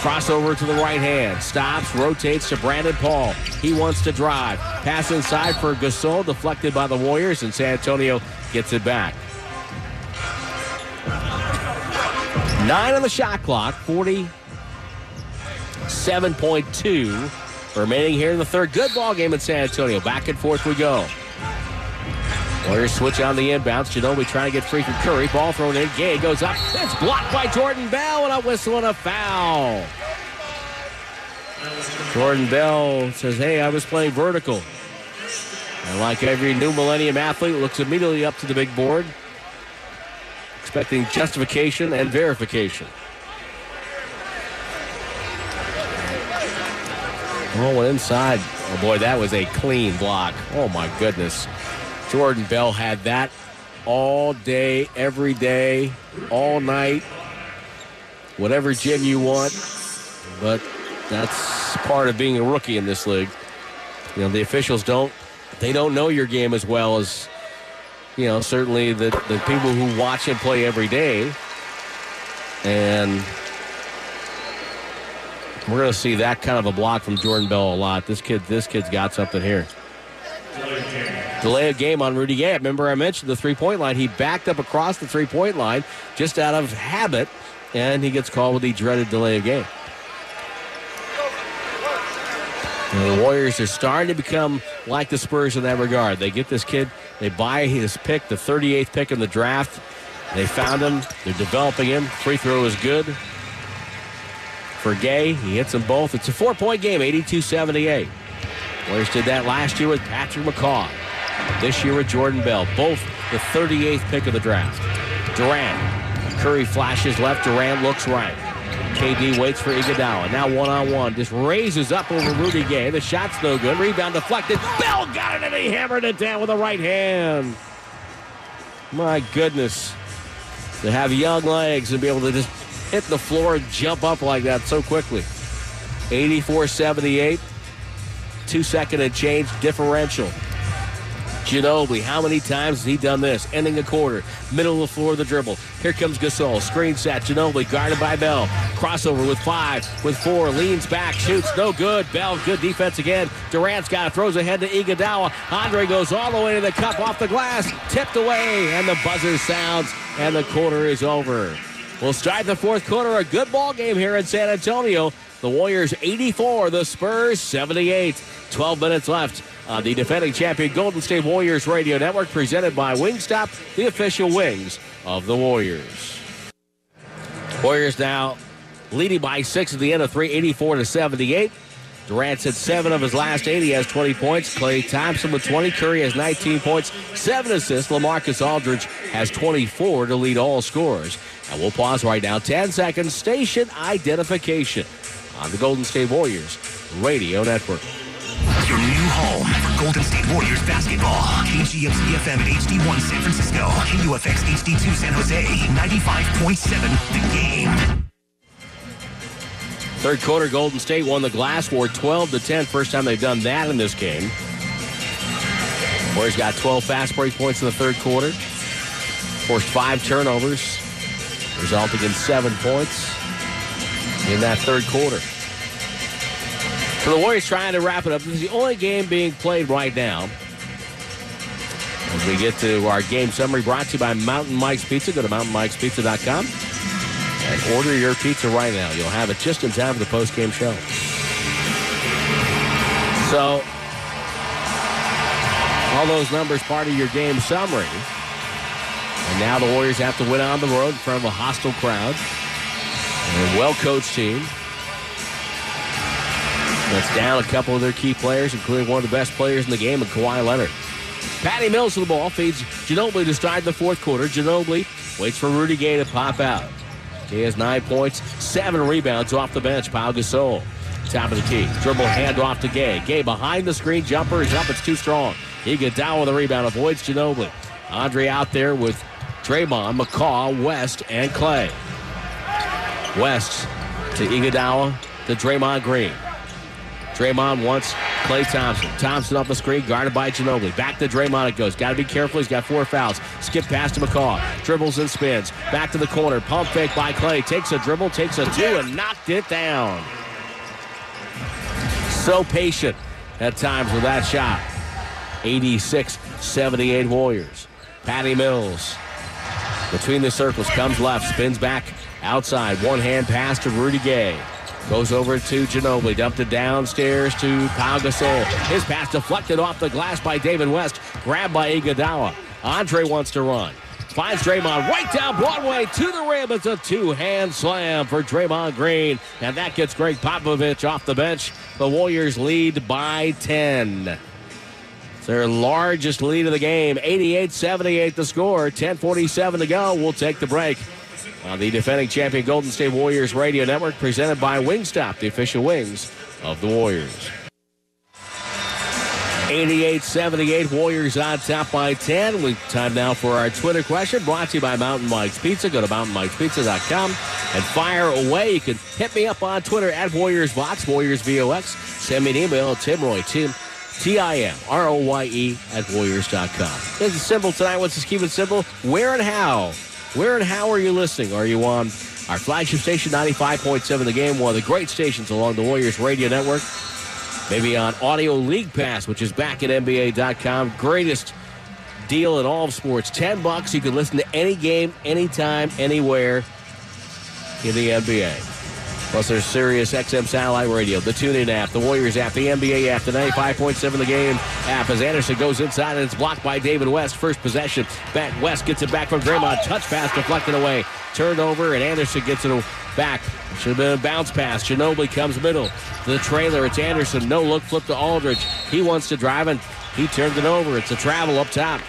[SPEAKER 1] Crossover to the right hand. Stops, rotates to Brandon Paul. He wants to drive. Pass inside for Gasol, deflected by the Warriors, and San Antonio gets it back. Nine on the shot clock, 47.2 remaining here in the third. Good ball game in San Antonio. Back and forth we go. Warriors switch on the inbounds. Ginobili trying to get free from Curry. Ball thrown in. Gay goes up. It's blocked by Jordan Bell and a whistle and a foul. Jordan Bell says, hey, I was playing vertical. And like every new millennium athlete, looks immediately up to the big board expecting justification and verification. Oh, went inside. Oh, boy, that was a clean block. Oh, my goodness. Jordan Bell had that all day, every day, all night, whatever gym you want. But that's part of being a rookie in this league. You know, the officials don't, they don't know your game as well as you know, certainly the, the people who watch him play every day. And we're going to see that kind of a block from Jordan Bell a lot. This kid, this kid's got something here. Delay of game on Rudy Gay. Remember, I mentioned the three point line. He backed up across the three point line just out of habit, and he gets called with the dreaded delay of game. And the Warriors are starting to become like the Spurs in that regard. They get this kid, they buy his pick, the 38th pick in the draft. They found him, they're developing him. Free throw is good for Gay. He hits them both. It's a four point game, 82 78. Warriors did that last year with Patrick McCaw. This year with Jordan Bell. Both the 38th pick of the draft. Durant. Curry flashes left. Durant looks right. KD waits for Iguodala. Now one on one. Just raises up over Rudy Gay. The shot's no good. Rebound deflected. Bell got it and he hammered it down with the right hand. My goodness. To have young legs and be able to just hit the floor and jump up like that so quickly. 84 78. Two second and change differential. Ginobili, how many times has he done this? Ending a quarter, middle of the floor of the dribble. Here comes Gasol, screen set. Ginobili guarded by Bell. Crossover with five, with four, leans back, shoots, no good. Bell, good defense again. Durant's got it, throws ahead to Iguodala. Andre goes all the way to the cup, off the glass, tipped away, and the buzzer sounds, and the quarter is over. We'll start the fourth quarter. A good ball game here in San Antonio. The Warriors 84, the Spurs 78. 12 minutes left on the defending champion Golden State Warriors Radio Network, presented by Wingstop, the official wings of the Warriors. Warriors now leading by six at the end of three, 84 to 78. Durant's hit seven of his last eight. He has 20 points. Klay Thompson with 20. Curry has 19 points, seven assists. LaMarcus Aldridge has 24 to lead all scorers. And we'll pause right now. 10 seconds. Station identification on the Golden State Warriors Radio Network.
[SPEAKER 5] Home for Golden State Warriors basketball. KGMZ FM at HD1 San Francisco. KUFX HD2 San Jose. 95.7 The Game.
[SPEAKER 1] Third quarter, Golden State won the glass war 12 to 10. First time they've done that in this game. Warriors got 12 fast break points in the third quarter. Forced five turnovers, resulting in seven points in that third quarter. So the Warriors trying to wrap it up. This is the only game being played right now. As we get to our game summary brought to you by Mountain Mike's Pizza, go to mountainmikespizza.com and order your pizza right now. You'll have it just in time for the post-game show. So, all those numbers part of your game summary. And now the Warriors have to win on the road in front of a hostile crowd. A well coached team. That's down a couple of their key players, including one of the best players in the game, Kawhi Leonard. Patty Mills to the ball, feeds Ginobili to start the fourth quarter. Ginobili waits for Rudy Gay to pop out. He has nine points, seven rebounds off the bench. Pau Gasol, top of the key. Dribble hand off to Gay. Gay behind the screen, jumper is up, it's too strong. He gets down with the rebound, avoids Ginobili. Andre out there with Draymond, McCaw, West, and Klay. West to Iguodala to Draymond Green. Draymond wants Klay Thompson. Thompson off the screen, guarded by Ginobili. Back to Draymond it goes. Got to be careful. He's got four fouls. Skip pass to McCaw. Dribbles and spins. Back to the corner. Pump fake by Klay. Takes a dribble, takes a two, and knocked it down. So patient at times with that shot. 86 78 Warriors. Patty Mills between the circles comes left, spins back outside. One hand pass to Rudy Gay. Goes over to Ginobili, dumped it downstairs to Pau Gasol. His pass deflected off the glass by David West, grabbed by Iguodala. Andre wants to run. Finds Draymond right down Broadway to the rim. It's a two-hand slam for Draymond Green. And that gets Gregg Popovich off the bench. The Warriors lead by 10. It's their largest lead of the game. 88-78 the score. 10.47 to go. We'll take the break on the defending champion Golden State Warriors Radio Network, presented by Wingstop, the official wings of the Warriors. 88-78 Warriors on top by 10. We time now for our Twitter question brought to you by Mountain Mike's Pizza. Go to mountainmikespizza.com and fire away. You can hit me up on Twitter at Warriors Vox, Warriors VOX. Send me an email, Timroye, Tim, T-I-M-R-O-Y-E at warriors.com. It's simple tonight. Let's just keep it simple. Where and how? Where and how are you listening? Are you on our flagship station, 95.7 The Game, one of the great stations along the Warriors radio network? Maybe on Audio League Pass, which is back at NBA.com. Greatest deal in all of sports. 10 bucks. You can listen to any game, anytime, anywhere in the NBA. Plus, there's Sirius XM Satellite Radio, the TuneIn app, the Warriors app, the NBA app, the 95.7 The Game app. As Anderson goes inside and it's blocked by David West. First possession. Back West gets it back from Draymond. Touch pass deflected away. Turned over, and Anderson gets it back. Should have been a bounce pass. Ginobili comes middle the trailer. It's Anderson. No look, flip to Aldridge. He wants to drive, and he turned it over. It's a travel up top.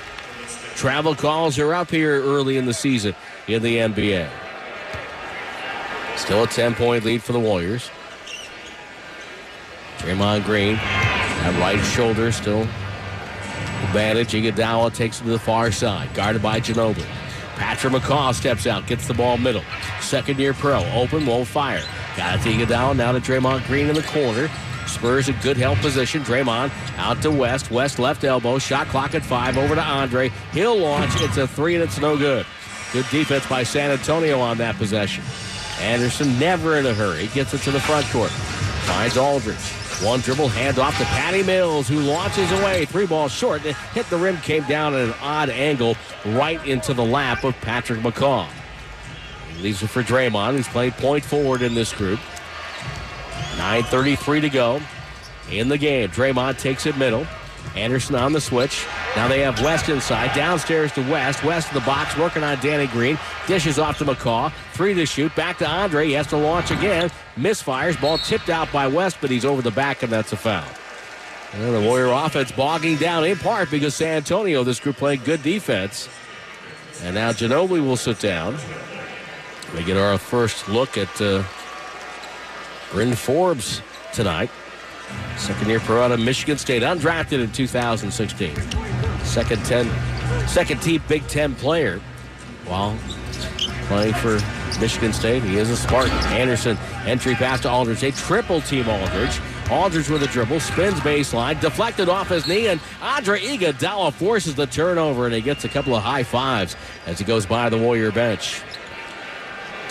[SPEAKER 1] Travel calls are up here early in the season in the NBA. Still a 10 point lead for the Warriors. Draymond Green, that right shoulder still advantage. Iguodala takes it to the far side, guarded by Ginobili. Patrick McCaw steps out, gets the ball middle. Second year pro, open, won't fire. Got it to Iguodala, now to Draymond Green in the corner. Spurs a good help position. Draymond out to West. West left elbow. Shot clock at five. Over to Andre. He'll launch. It's a three and it's no good. Good defense by San Antonio on that possession. Anderson never in a hurry. Gets it to the front court. Finds Aldridge. One dribble, hand off to Patty Mills, who launches away. Three balls short. It hit the rim, came down at an odd angle right into the lap of Patrick McCaw. He leaves it for Draymond, who's played point forward in this group. 9.33 to go in the game. Draymond takes it middle. Anderson on the switch. Now they have West inside. Downstairs to West. West of the box working on Danny Green. Dishes off to McCaw. Three to shoot. Back to Andre. He has to launch again. Misfires. Ball tipped out by West, but he's over the back, and that's a foul. And the Warrior offense bogging down in part because San Antonio, this group playing good defense. And now Ginobili will sit down. We get our first look at uh, Bryn Forbes tonight. Second year out of Michigan State, undrafted in 2016. Second ten, second team Big Ten player while playing for Michigan State. He is a Spartan. Anderson entry pass to Aldridge. A triple team Aldridge. Aldridge with a dribble, spins baseline, deflected off his knee, and Andre Iguodala forces the turnover, and he gets a couple of high fives as he goes by the Warrior bench.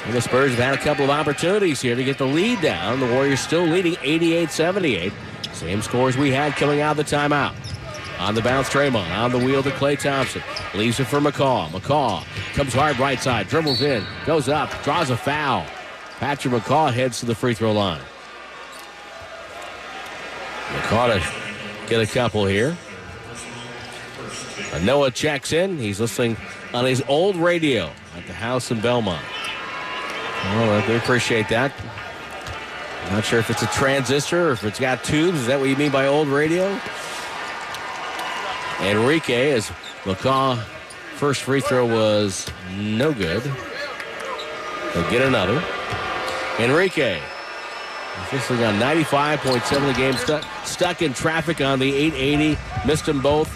[SPEAKER 1] And the Spurs have had a couple of opportunities here to get the lead down. The Warriors still leading 88-78. Same scores we had coming out of the timeout. On the bounce, Draymond. On the wheel to Klay Thompson. Leaves it for McCaw. McCaw comes hard right side. Dribbles in. Goes up. Draws a foul. Patrick McCaw heads to the free throw line. McCaw to get a couple here. And Noah checks in. He's listening on his old radio at the house in Belmont. Well, they appreciate that. Not sure if it's a transistor or if it's got tubes. Is that what you mean by old radio? Enrique as McCaw first free throw was no good. They'll get another. Enrique officially got 95.7 the game stuck stuck in traffic on the 880. Missed them both.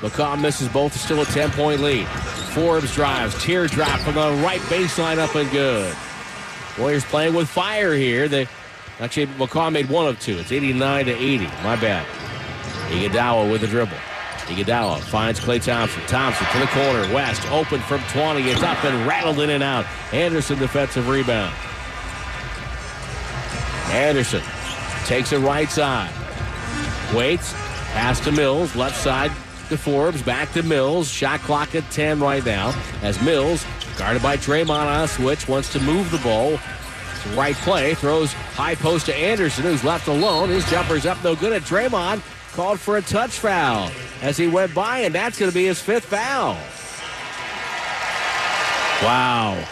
[SPEAKER 1] McCaw misses both. Still a 10 point lead. Forbes drives. Teardrop from the right baseline up and good. Warriors playing with fire here. They actually McCaw made one of two. It's 89 to 80. My bad. Iguodala with the dribble. Iguodala finds Klay Thompson. Thompson to the corner. West open from 20. It's up and rattled in and out. Anderson defensive rebound. Anderson takes it right side. Waits. Pass to Mills. Left side to Forbes. Back to Mills. Shot clock at 10 right now. As Mills, guarded by Draymond on a switch, wants to move the ball. Right play. Throws high post to Anderson, who's left alone. His jumper's up no good at Draymond. Called for a touch foul as he went by, and that's going to be his fifth foul. Wow.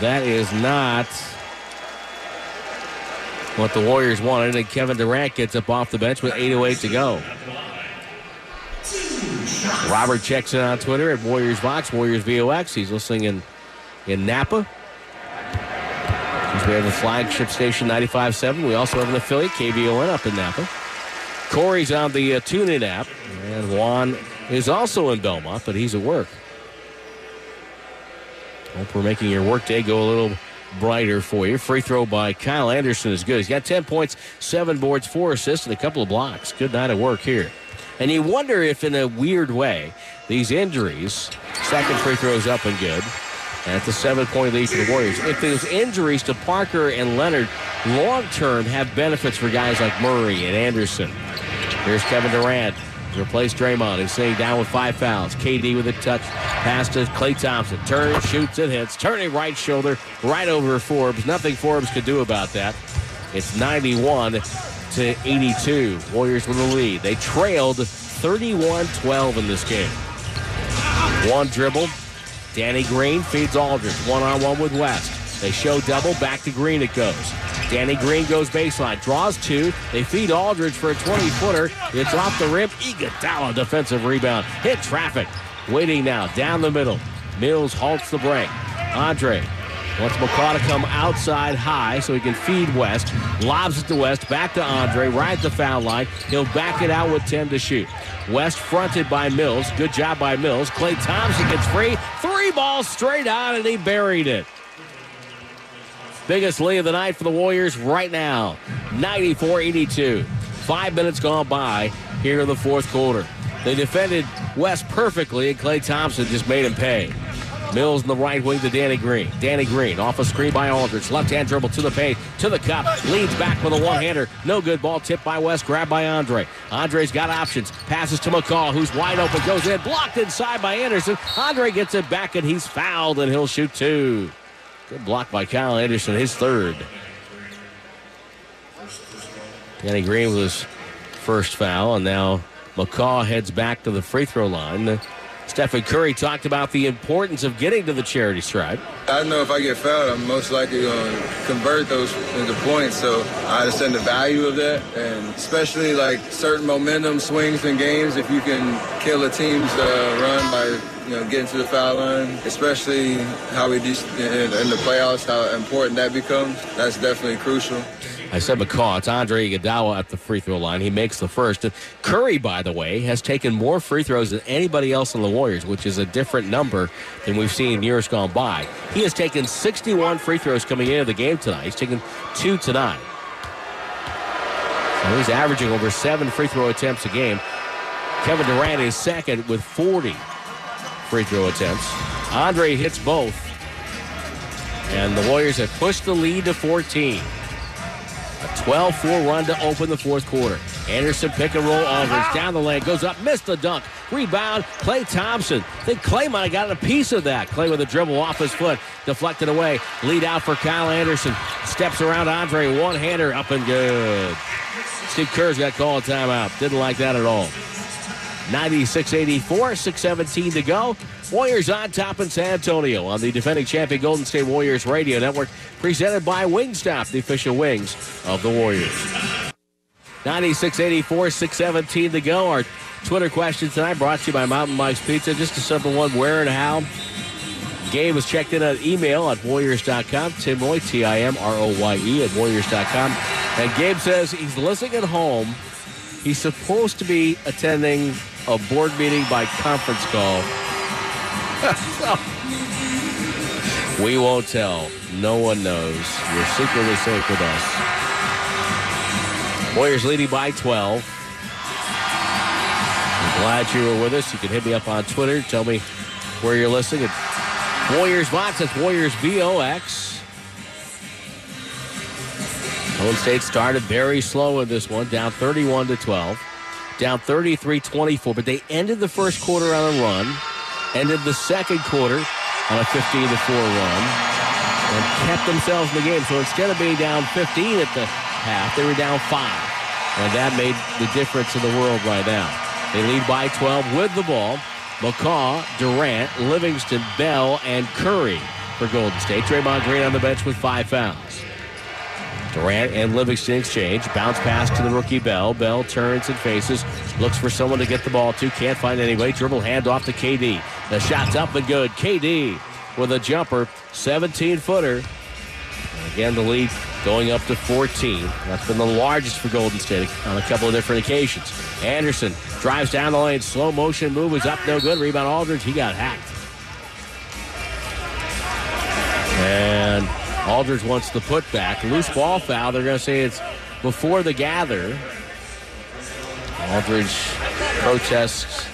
[SPEAKER 1] That is not what the Warriors wanted, and Kevin Durant gets up off the bench with 8.08 to go. Robert checks in on Twitter at Warriors Vox, Warriors VOX. He's listening in, in Napa. We have a flagship station 95.7. We also have an affiliate, KVON, up in Napa. Corey's on the uh, TuneIn app, and Juan is also in Belmont, but he's at work. Hope we're making your workday go a little brighter for you. Free throw by Kyle Anderson is good. He's got 10 points, seven boards, four assists, and a couple of blocks. Good night of work here. And you wonder if, in a weird way, these injuries, second free throw is up and good. It's a seven point lead for the Warriors. If those injuries to Parker and Leonard long term have benefits for guys like Murray and Anderson. Here's Kevin Durant. Replace Draymond, who's sitting down with five fouls. KD with a touch. Pass to Klay Thompson. Turns, shoots, and hits. Turning right shoulder right over Forbes. Nothing Forbes could do about that. It's 91 to 82. Warriors with the lead. They trailed 31-12 in this game. One dribble. Danny Green feeds Aldridge. One-on-one with West. They show double. Back to Green it goes. Danny Green goes baseline. Draws two. They feed Aldridge for a 20-footer. It's off the rim. Iguodala defensive rebound. Hit traffic. Waiting now. Down the middle. Mills halts the break. Andre Wants McCaw to come outside high so he can feed West. Lobs it to West. Back to Andre. Right at the foul line. He'll back it out with 10 to shoot. West fronted by Mills. Good job by Mills. Klay Thompson gets free. Three balls straight on, and he buried it. Biggest lead of the night for the Warriors right now. 94 82. Five minutes gone by here in the fourth quarter. They defended West perfectly, and Klay Thompson just made him pay. Mills in the right wing to Danny Green. Danny Green off a screen by Aldridge. Left hand dribble to the paint, to the cup. Leads back with a one hander. No good ball tipped by West. Grabbed by Andre. Andre's got options. Passes to McCaw, who's wide open. Goes in. Blocked inside by Anderson. Andre gets it back and he's fouled and he'll shoot two. Good block by Kyle Anderson, his third. Danny Green his first foul, and now McCaw heads back to the free throw line. Stephen Curry talked about the importance of getting to the charity stripe.
[SPEAKER 2] I know if I get fouled, I'm most likely going to convert those into points. So I understand the value of that, and especially like certain momentum swings in games. If you can kill a team's uh, run by you know getting to the foul line, especially how we do in, in the playoffs, how important that becomes. That's definitely crucial.
[SPEAKER 1] I said McCaw. It's Andre Iguodala at the free throw line. He makes the first. Curry, by the way, has taken more free throws than anybody else in the Warriors, which is a different number than we've seen in years gone by. He has taken 61 free throws coming into the game tonight. He's taken two tonight. So he's averaging over seven free throw attempts a game. Kevin Durant is second with 40 free throw attempts. Andre hits both. And the Warriors have pushed the lead to 14. A 12-4 run to open the fourth quarter. Anderson pick and roll Aldridge uh-huh. down the lane, goes up, missed the dunk. Rebound, Klay Thompson. I think Klay might have gotten a piece of that. Klay with a dribble off his foot, deflected away. Lead out for Kyle Anderson. Steps around Andre, one-hander up and good. Steve Kerr's got called timeout. Didn't like that at all. 96 84, 617 to go. Warriors on top in San Antonio on the defending champion Golden State Warriors Radio Network, presented by Wingstop, the official wings of the Warriors. 96 84, 617 to go. Our Twitter question tonight brought to you by Mountain Mike's Pizza. Just a simple one where and how. Gabe was checked in at email at Warriors.com. Tim Roye, T I M R O Y E, at Warriors.com. And Gabe says he's listening at home. He's supposed to be attending a board meeting by conference call. *laughs* we won't tell. No one knows. You're secretly safe with us. Warriors leading by 12. I'm glad you were with us. You can hit me up on Twitter. Tell me where you're listening. Warriors Vox, that's Warriors VOX. Golden State started very slow in this one, down 31 to 12, down 33 24, but they ended the first quarter on a run, ended the second quarter on a 15 4 run, and kept themselves in the game. So instead of being down 15 at the half, they were down 5. And that made the difference in the world right now. They lead by 12 with the ball. McCaw, Durant, Livingston, Bell, and Curry for Golden State. Draymond Green on the bench with five fouls. Durant and Livingston exchange. Bounce pass to the rookie Bell. Bell turns and faces. Looks for someone to get the ball to. Can't find anybody. Dribble hand off to KD. The shot's up and good. KD with a jumper. 17 footer. Again, the lead going up to 14. That's been the largest for Golden State on a couple of different occasions. Anderson drives down the lane. Slow motion move is up. No good. Rebound Aldridge. He got hacked. And Aldridge wants the putback. Loose ball foul. They're going to say it's before the gather. Aldridge protests.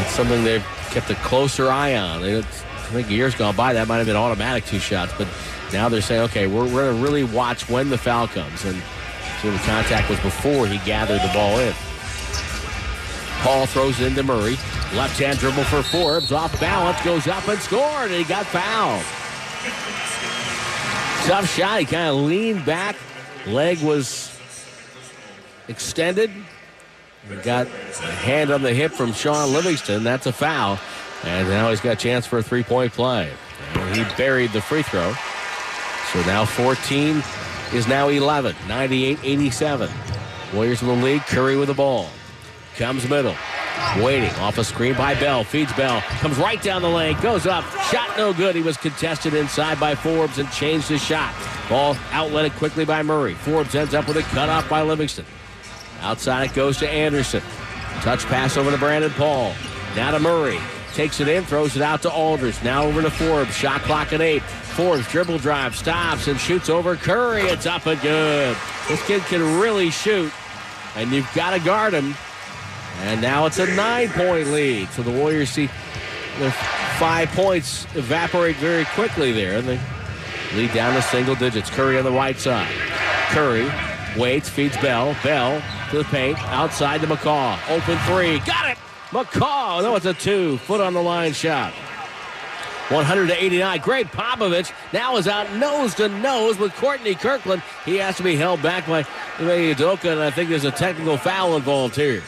[SPEAKER 1] It's something they've kept a closer eye on. I think years gone by that might have been automatic two shots, but now they're saying, okay, we're, we're going to really watch when the foul comes. And so the contact was before he gathered the ball in. Paul throws it into Murray. Left hand dribble for Forbes. Off balance. Goes up and scored. And he got fouled. Tough shot. He kind of leaned back. Leg was extended. Got a hand on the hip from Shaun Livingston. That's a foul. And now he's got a chance for a three point play. And he buried the free throw. So now 14 is now 11. 98 87. Warriors in the lead. Curry with the ball. Comes middle. Waiting off a screen by Bell. Feeds Bell. Comes right down the lane. Goes up. Shot no good. He was contested inside by Forbes and changed his shot. Ball outletted quickly by Murray. Forbes ends up with a cut off by Livingston. Outside it goes to Anderson. Touch pass over to Brandon Paul. Now to Murray. Takes it in, throws it out to Alders. Now over to Forbes. Shot clock at eight. Forbes dribble drive, stops and shoots over Curry. It's up and good. This kid can really shoot, and you've got to guard him. And now it's a nine-point lead. So the Warriors see their five points evaporate very quickly there, and they lead down to single digits. Curry on the right side. Curry waits, feeds Bell. Bell to the paint, outside to McCaw. Open three, got it. McCaw, no, it's a two. Foot on the line shot. 100 to 89. Gregg Popovich now is out nose to nose with Courtney Kirkland. He has to be held back by Ime Udoka, and I think there's a technical foul involved here.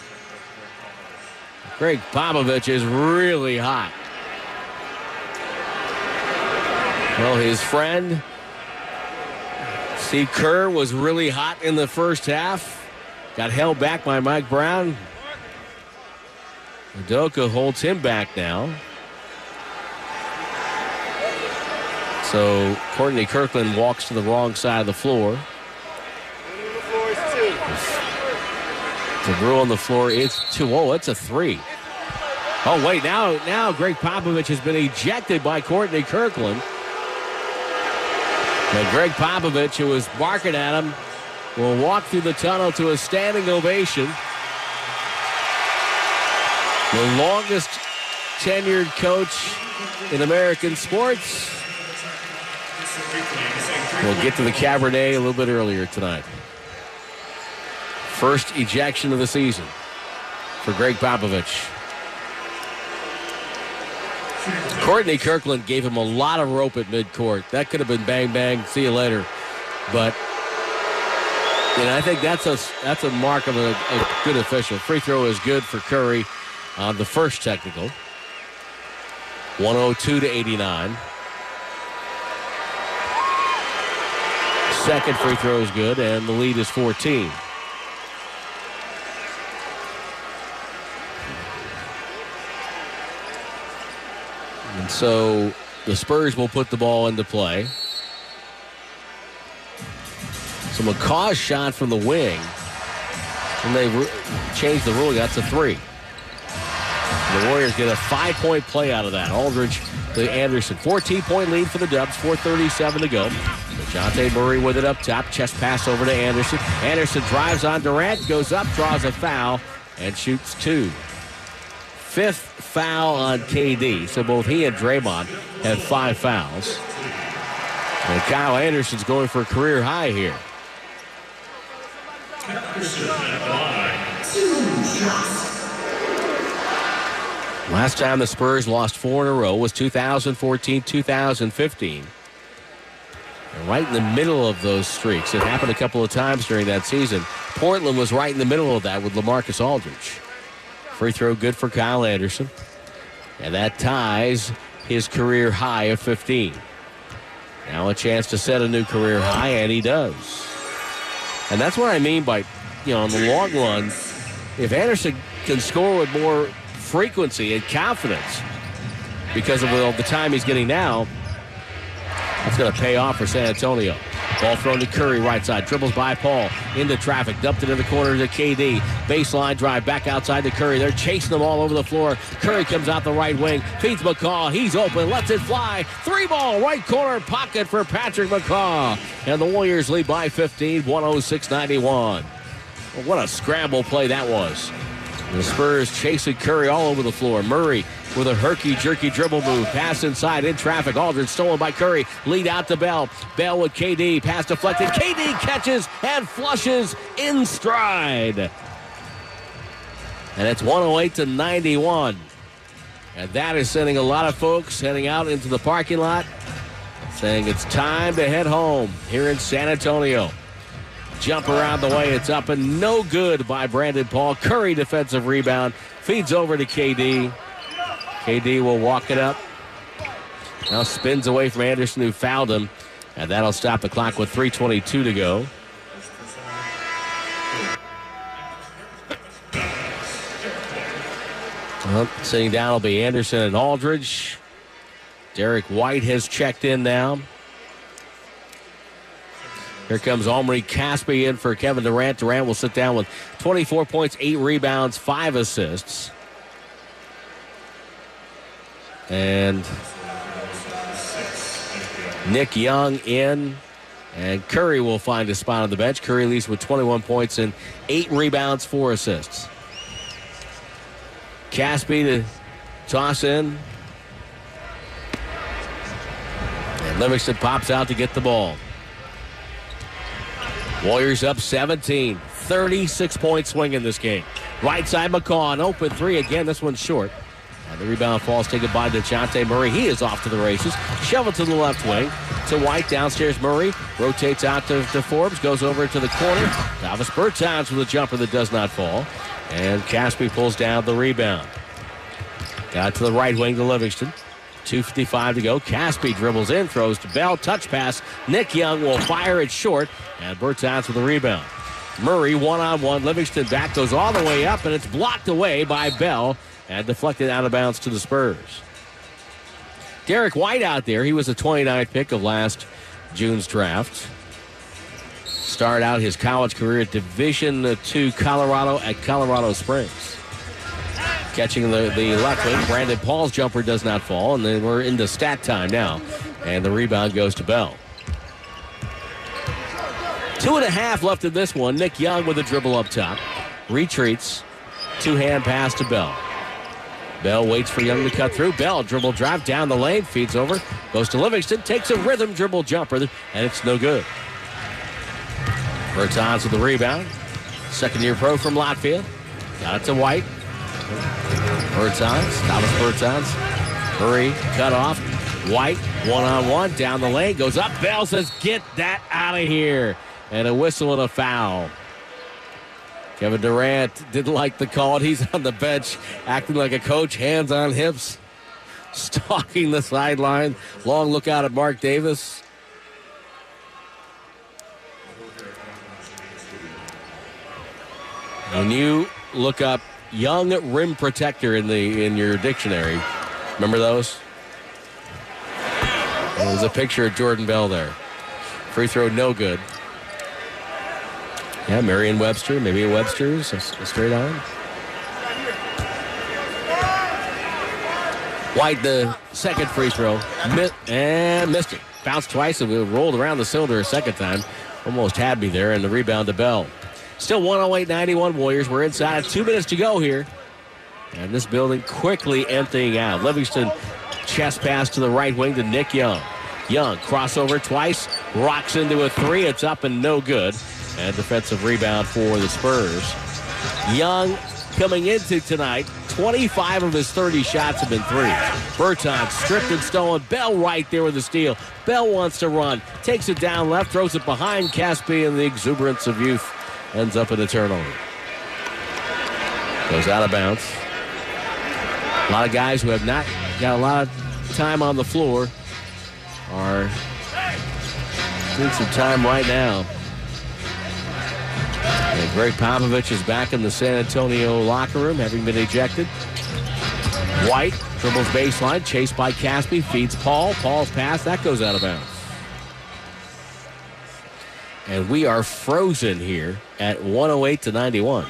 [SPEAKER 1] Gregg Popovich is really hot. Well, his friend Steve Kerr was really hot in the first half. Got held back by Mike Brown. Udoka holds him back now. So Courtney Kirkland walks to the wrong side of the floor. The rule on the floor is two. Oh, it's a three. Oh, wait, now now Gregg Popovich has been ejected by Courtney Kirkland. And Gregg Popovich, who was barking at him, will walk through the tunnel to a standing ovation. The longest tenured coach in American sports. We'll get to the Cabernet a little bit earlier tonight. First ejection of the season for Gregg Popovich. Courtney Kirkland gave him a lot of rope at midcourt. That could have been bang bang, see you later. But And I think that's a that's a mark of a, a good official. Free throw is good for Curry on the first technical. 102 to 89. Second free throw is good, and the lead is 14. So the Spurs will put the ball into play. So McCaw's shot from the wing, and they re- changed the rule. That's a three. The Warriors get a five-point play out of that. Aldridge to Anderson. 14-point lead for the Dubs. 4.37 to go. Dejounte Murray with it up top. Chest pass over to Anderson. Anderson drives on Durant, goes up, draws a foul, and shoots two. Fifth foul on KD. So both he and Draymond have five fouls. And Kyle Anderson's going for a career high here. Last time the Spurs lost four in a row was 2014 2015. And right in the middle of those streaks, it happened a couple of times during that season. Portland was right in the middle of that with LaMarcus Aldridge. Free throw good for Kyle Anderson. And that ties his career high of 15. Now a chance to set a new career high, and he does. And that's what I mean by, you know, in the long run, if Anderson can score with more frequency and confidence because of the time he's getting now, that's going to pay off for San Antonio. Ball thrown to Curry, right side. Dribbles by Paul. Into traffic. Dumped it in the corner to KD. Baseline drive back outside to Curry. They're chasing them all over the floor. Curry comes out the right wing. Feeds McCaw. He's open. Lets it fly. Three ball. Right corner pocket for Patrick McCaw. And the Warriors lead by 15, 106 91. Well, what a scramble play that was. The Spurs chasing Curry all over the floor. Murray with a herky-jerky dribble move. Pass inside in traffic. Aldridge stolen by Curry. Lead out to Bell. Bell with KD. Pass deflected. KD catches and flushes in stride. And it's 108 to 91. And that is sending a lot of folks heading out into the parking lot saying it's time to head home here in San Antonio. Jump around the way. It's up and no good by Brandon Paul. Curry defensive rebound. Feeds over to KD. KD will walk it up. Now spins away from Anderson who fouled him. And that'll stop the clock with 3.22 to go. Well, sitting down will be Anderson and Aldridge. Derrick White has checked in now. Here comes Omri Caspi in for Kevin Durant. Durant will sit down with 24 points, 8 rebounds, 5 assists. And Nick Young in. And Curry will find a spot on the bench. Curry leads with 21 points and 8 rebounds, 4 assists. Caspi to toss in. And Livingston pops out to get the ball. Warriors up 17. 36 point swing in this game. Right side McCaw, an open three again. This one's short. And the rebound falls taken by Dejounte Murray. He is off to the races. Shovel to the left wing. To White downstairs. Murray rotates out to, to Forbes. Goes over to the corner. Davis Bertans with a jumper that does not fall. And Caspi pulls down the rebound. Got to the right wing to Livingston. 2.55 to go. Caspi dribbles in, throws to Bell. Touch pass. Nick Young will fire it short. And Bertans with the rebound. Murray one on one. Livingston back goes all the way up, and it's blocked away by Bell and deflected out of bounds to the Spurs. Derrick White out there. He was a 29th pick of last June's draft. Started out his college career at Division II Colorado at Colorado Springs. Catching the, the left wing. Brandon Paul's jumper does not fall, and then we're into stat time now. And the rebound goes to Bell. Two and a half left in this one. Nick Young with a dribble up top. Retreats. Two hand pass to Bell. Bell waits for Young to cut through. Bell dribble drive down the lane, feeds over, goes to Livingston, takes a rhythm dribble jumper, and it's no good. Bertans with the rebound. Second year pro from Latvia. Got it to White. Bertans, Thomas Bertans. Murray cut off. White one on one down the lane goes up. Bell says, "Get that out of here." and a whistle and a foul. Kevin Durant didn't like the call. He's on the bench acting like a coach, hands on hips, *laughs* stalking the sideline. Long look out at Marc Davis. When you look up young rim protector in the in your dictionary, remember those? There's a picture of Jordan Bell there. Free throw, no good. Yeah, Merriam Webster, maybe a Webster's, a, a straight on. White, the second free throw, and eh, missed it. Bounced twice and we rolled around the cylinder a second time. Almost had me there, and the rebound to Bell. Still 108 91 Warriors. We're inside. Two minutes to go here. And this building quickly emptying out. Livingston chest pass to the right wing to Nick Young. Young crossover twice, rocks into a three. It's up and no good. And defensive rebound for the Spurs. Young coming into tonight, 25 of his 30 shots have been threes. Bertans stripped and stolen. Bell right there with the steal. Bell wants to run, takes it down left, throws it behind Caspi, and the exuberance of youth ends up in a turnover. Goes out of bounds. A lot of guys who have not got a lot of time on the floor are seeing some time right now. Gregg Popovich is back in the San Antonio locker room, having been ejected. White dribbles baseline, chased by Caspi, feeds Paul. Paul's pass, that goes out of bounds. And we are frozen here at 108 to 91.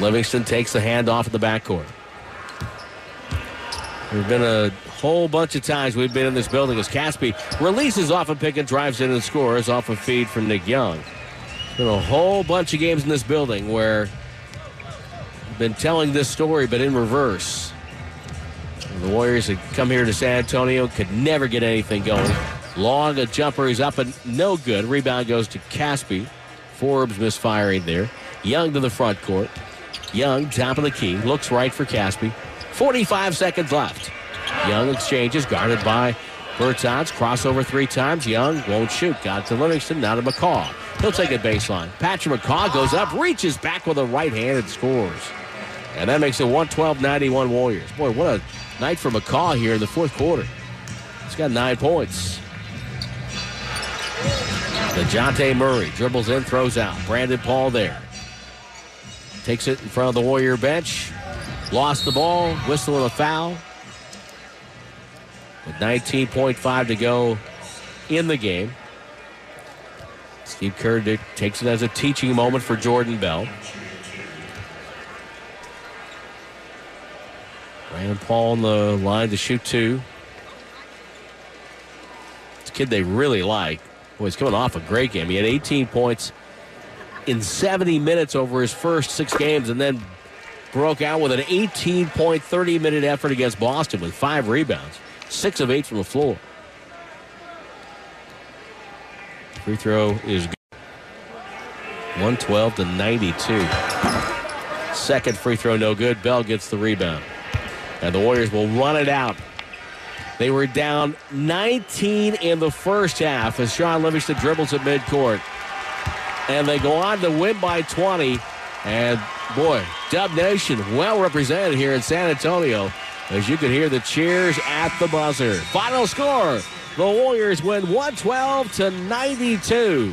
[SPEAKER 1] Livingston takes the handoff in the backcourt. There's been a whole bunch of times we've been in this building as Caspi releases off a pick and drives in and scores off a feed from Nick Young. Been a whole bunch of games in this building where I've been telling this story, but in reverse. The Warriors had come here to San Antonio, could never get anything going. Long, a jumper is up and no good. Rebound goes to Caspi. Forbes misfiring there. Young to the front court. Young, top of the key, looks right for Caspi. 45 seconds left. Young exchanges, guarded by Bertans. Crossover three times. Young won't shoot. Got to Livingston, now to McCaw. He'll take it baseline. Patrick McCaw goes up, reaches back with a right hand and scores. And that makes it 112-91 Warriors. Boy, what a night for McCaw here in the fourth quarter. He's got nine points. Dejounte Murray dribbles in, throws out. Brandon Paul there. Takes it in front of the Warrior bench. Lost the ball, whistle and a foul. With 19.5 to go in the game. Steve Kerr takes it as a teaching moment for Jordan Bell. Brandon Paul on the line to shoot two. It's a kid they really like. Boy, he's coming off a great game. He had 18 points in 70 minutes over his first six games and then broke out with an 18 point, 30 minute effort against Boston with five rebounds, six of eight from the floor. Free throw is good. 112 to 92. Second free throw, no good. Bell gets the rebound. And the Warriors will run it out. They were down 19 in the first half as Shaun Livingston dribbles at midcourt. And they go on to win by 20. And boy, Dub Nation well represented here in San Antonio. As you can hear the cheers at the buzzer. Final score the Warriors win 112 to 92.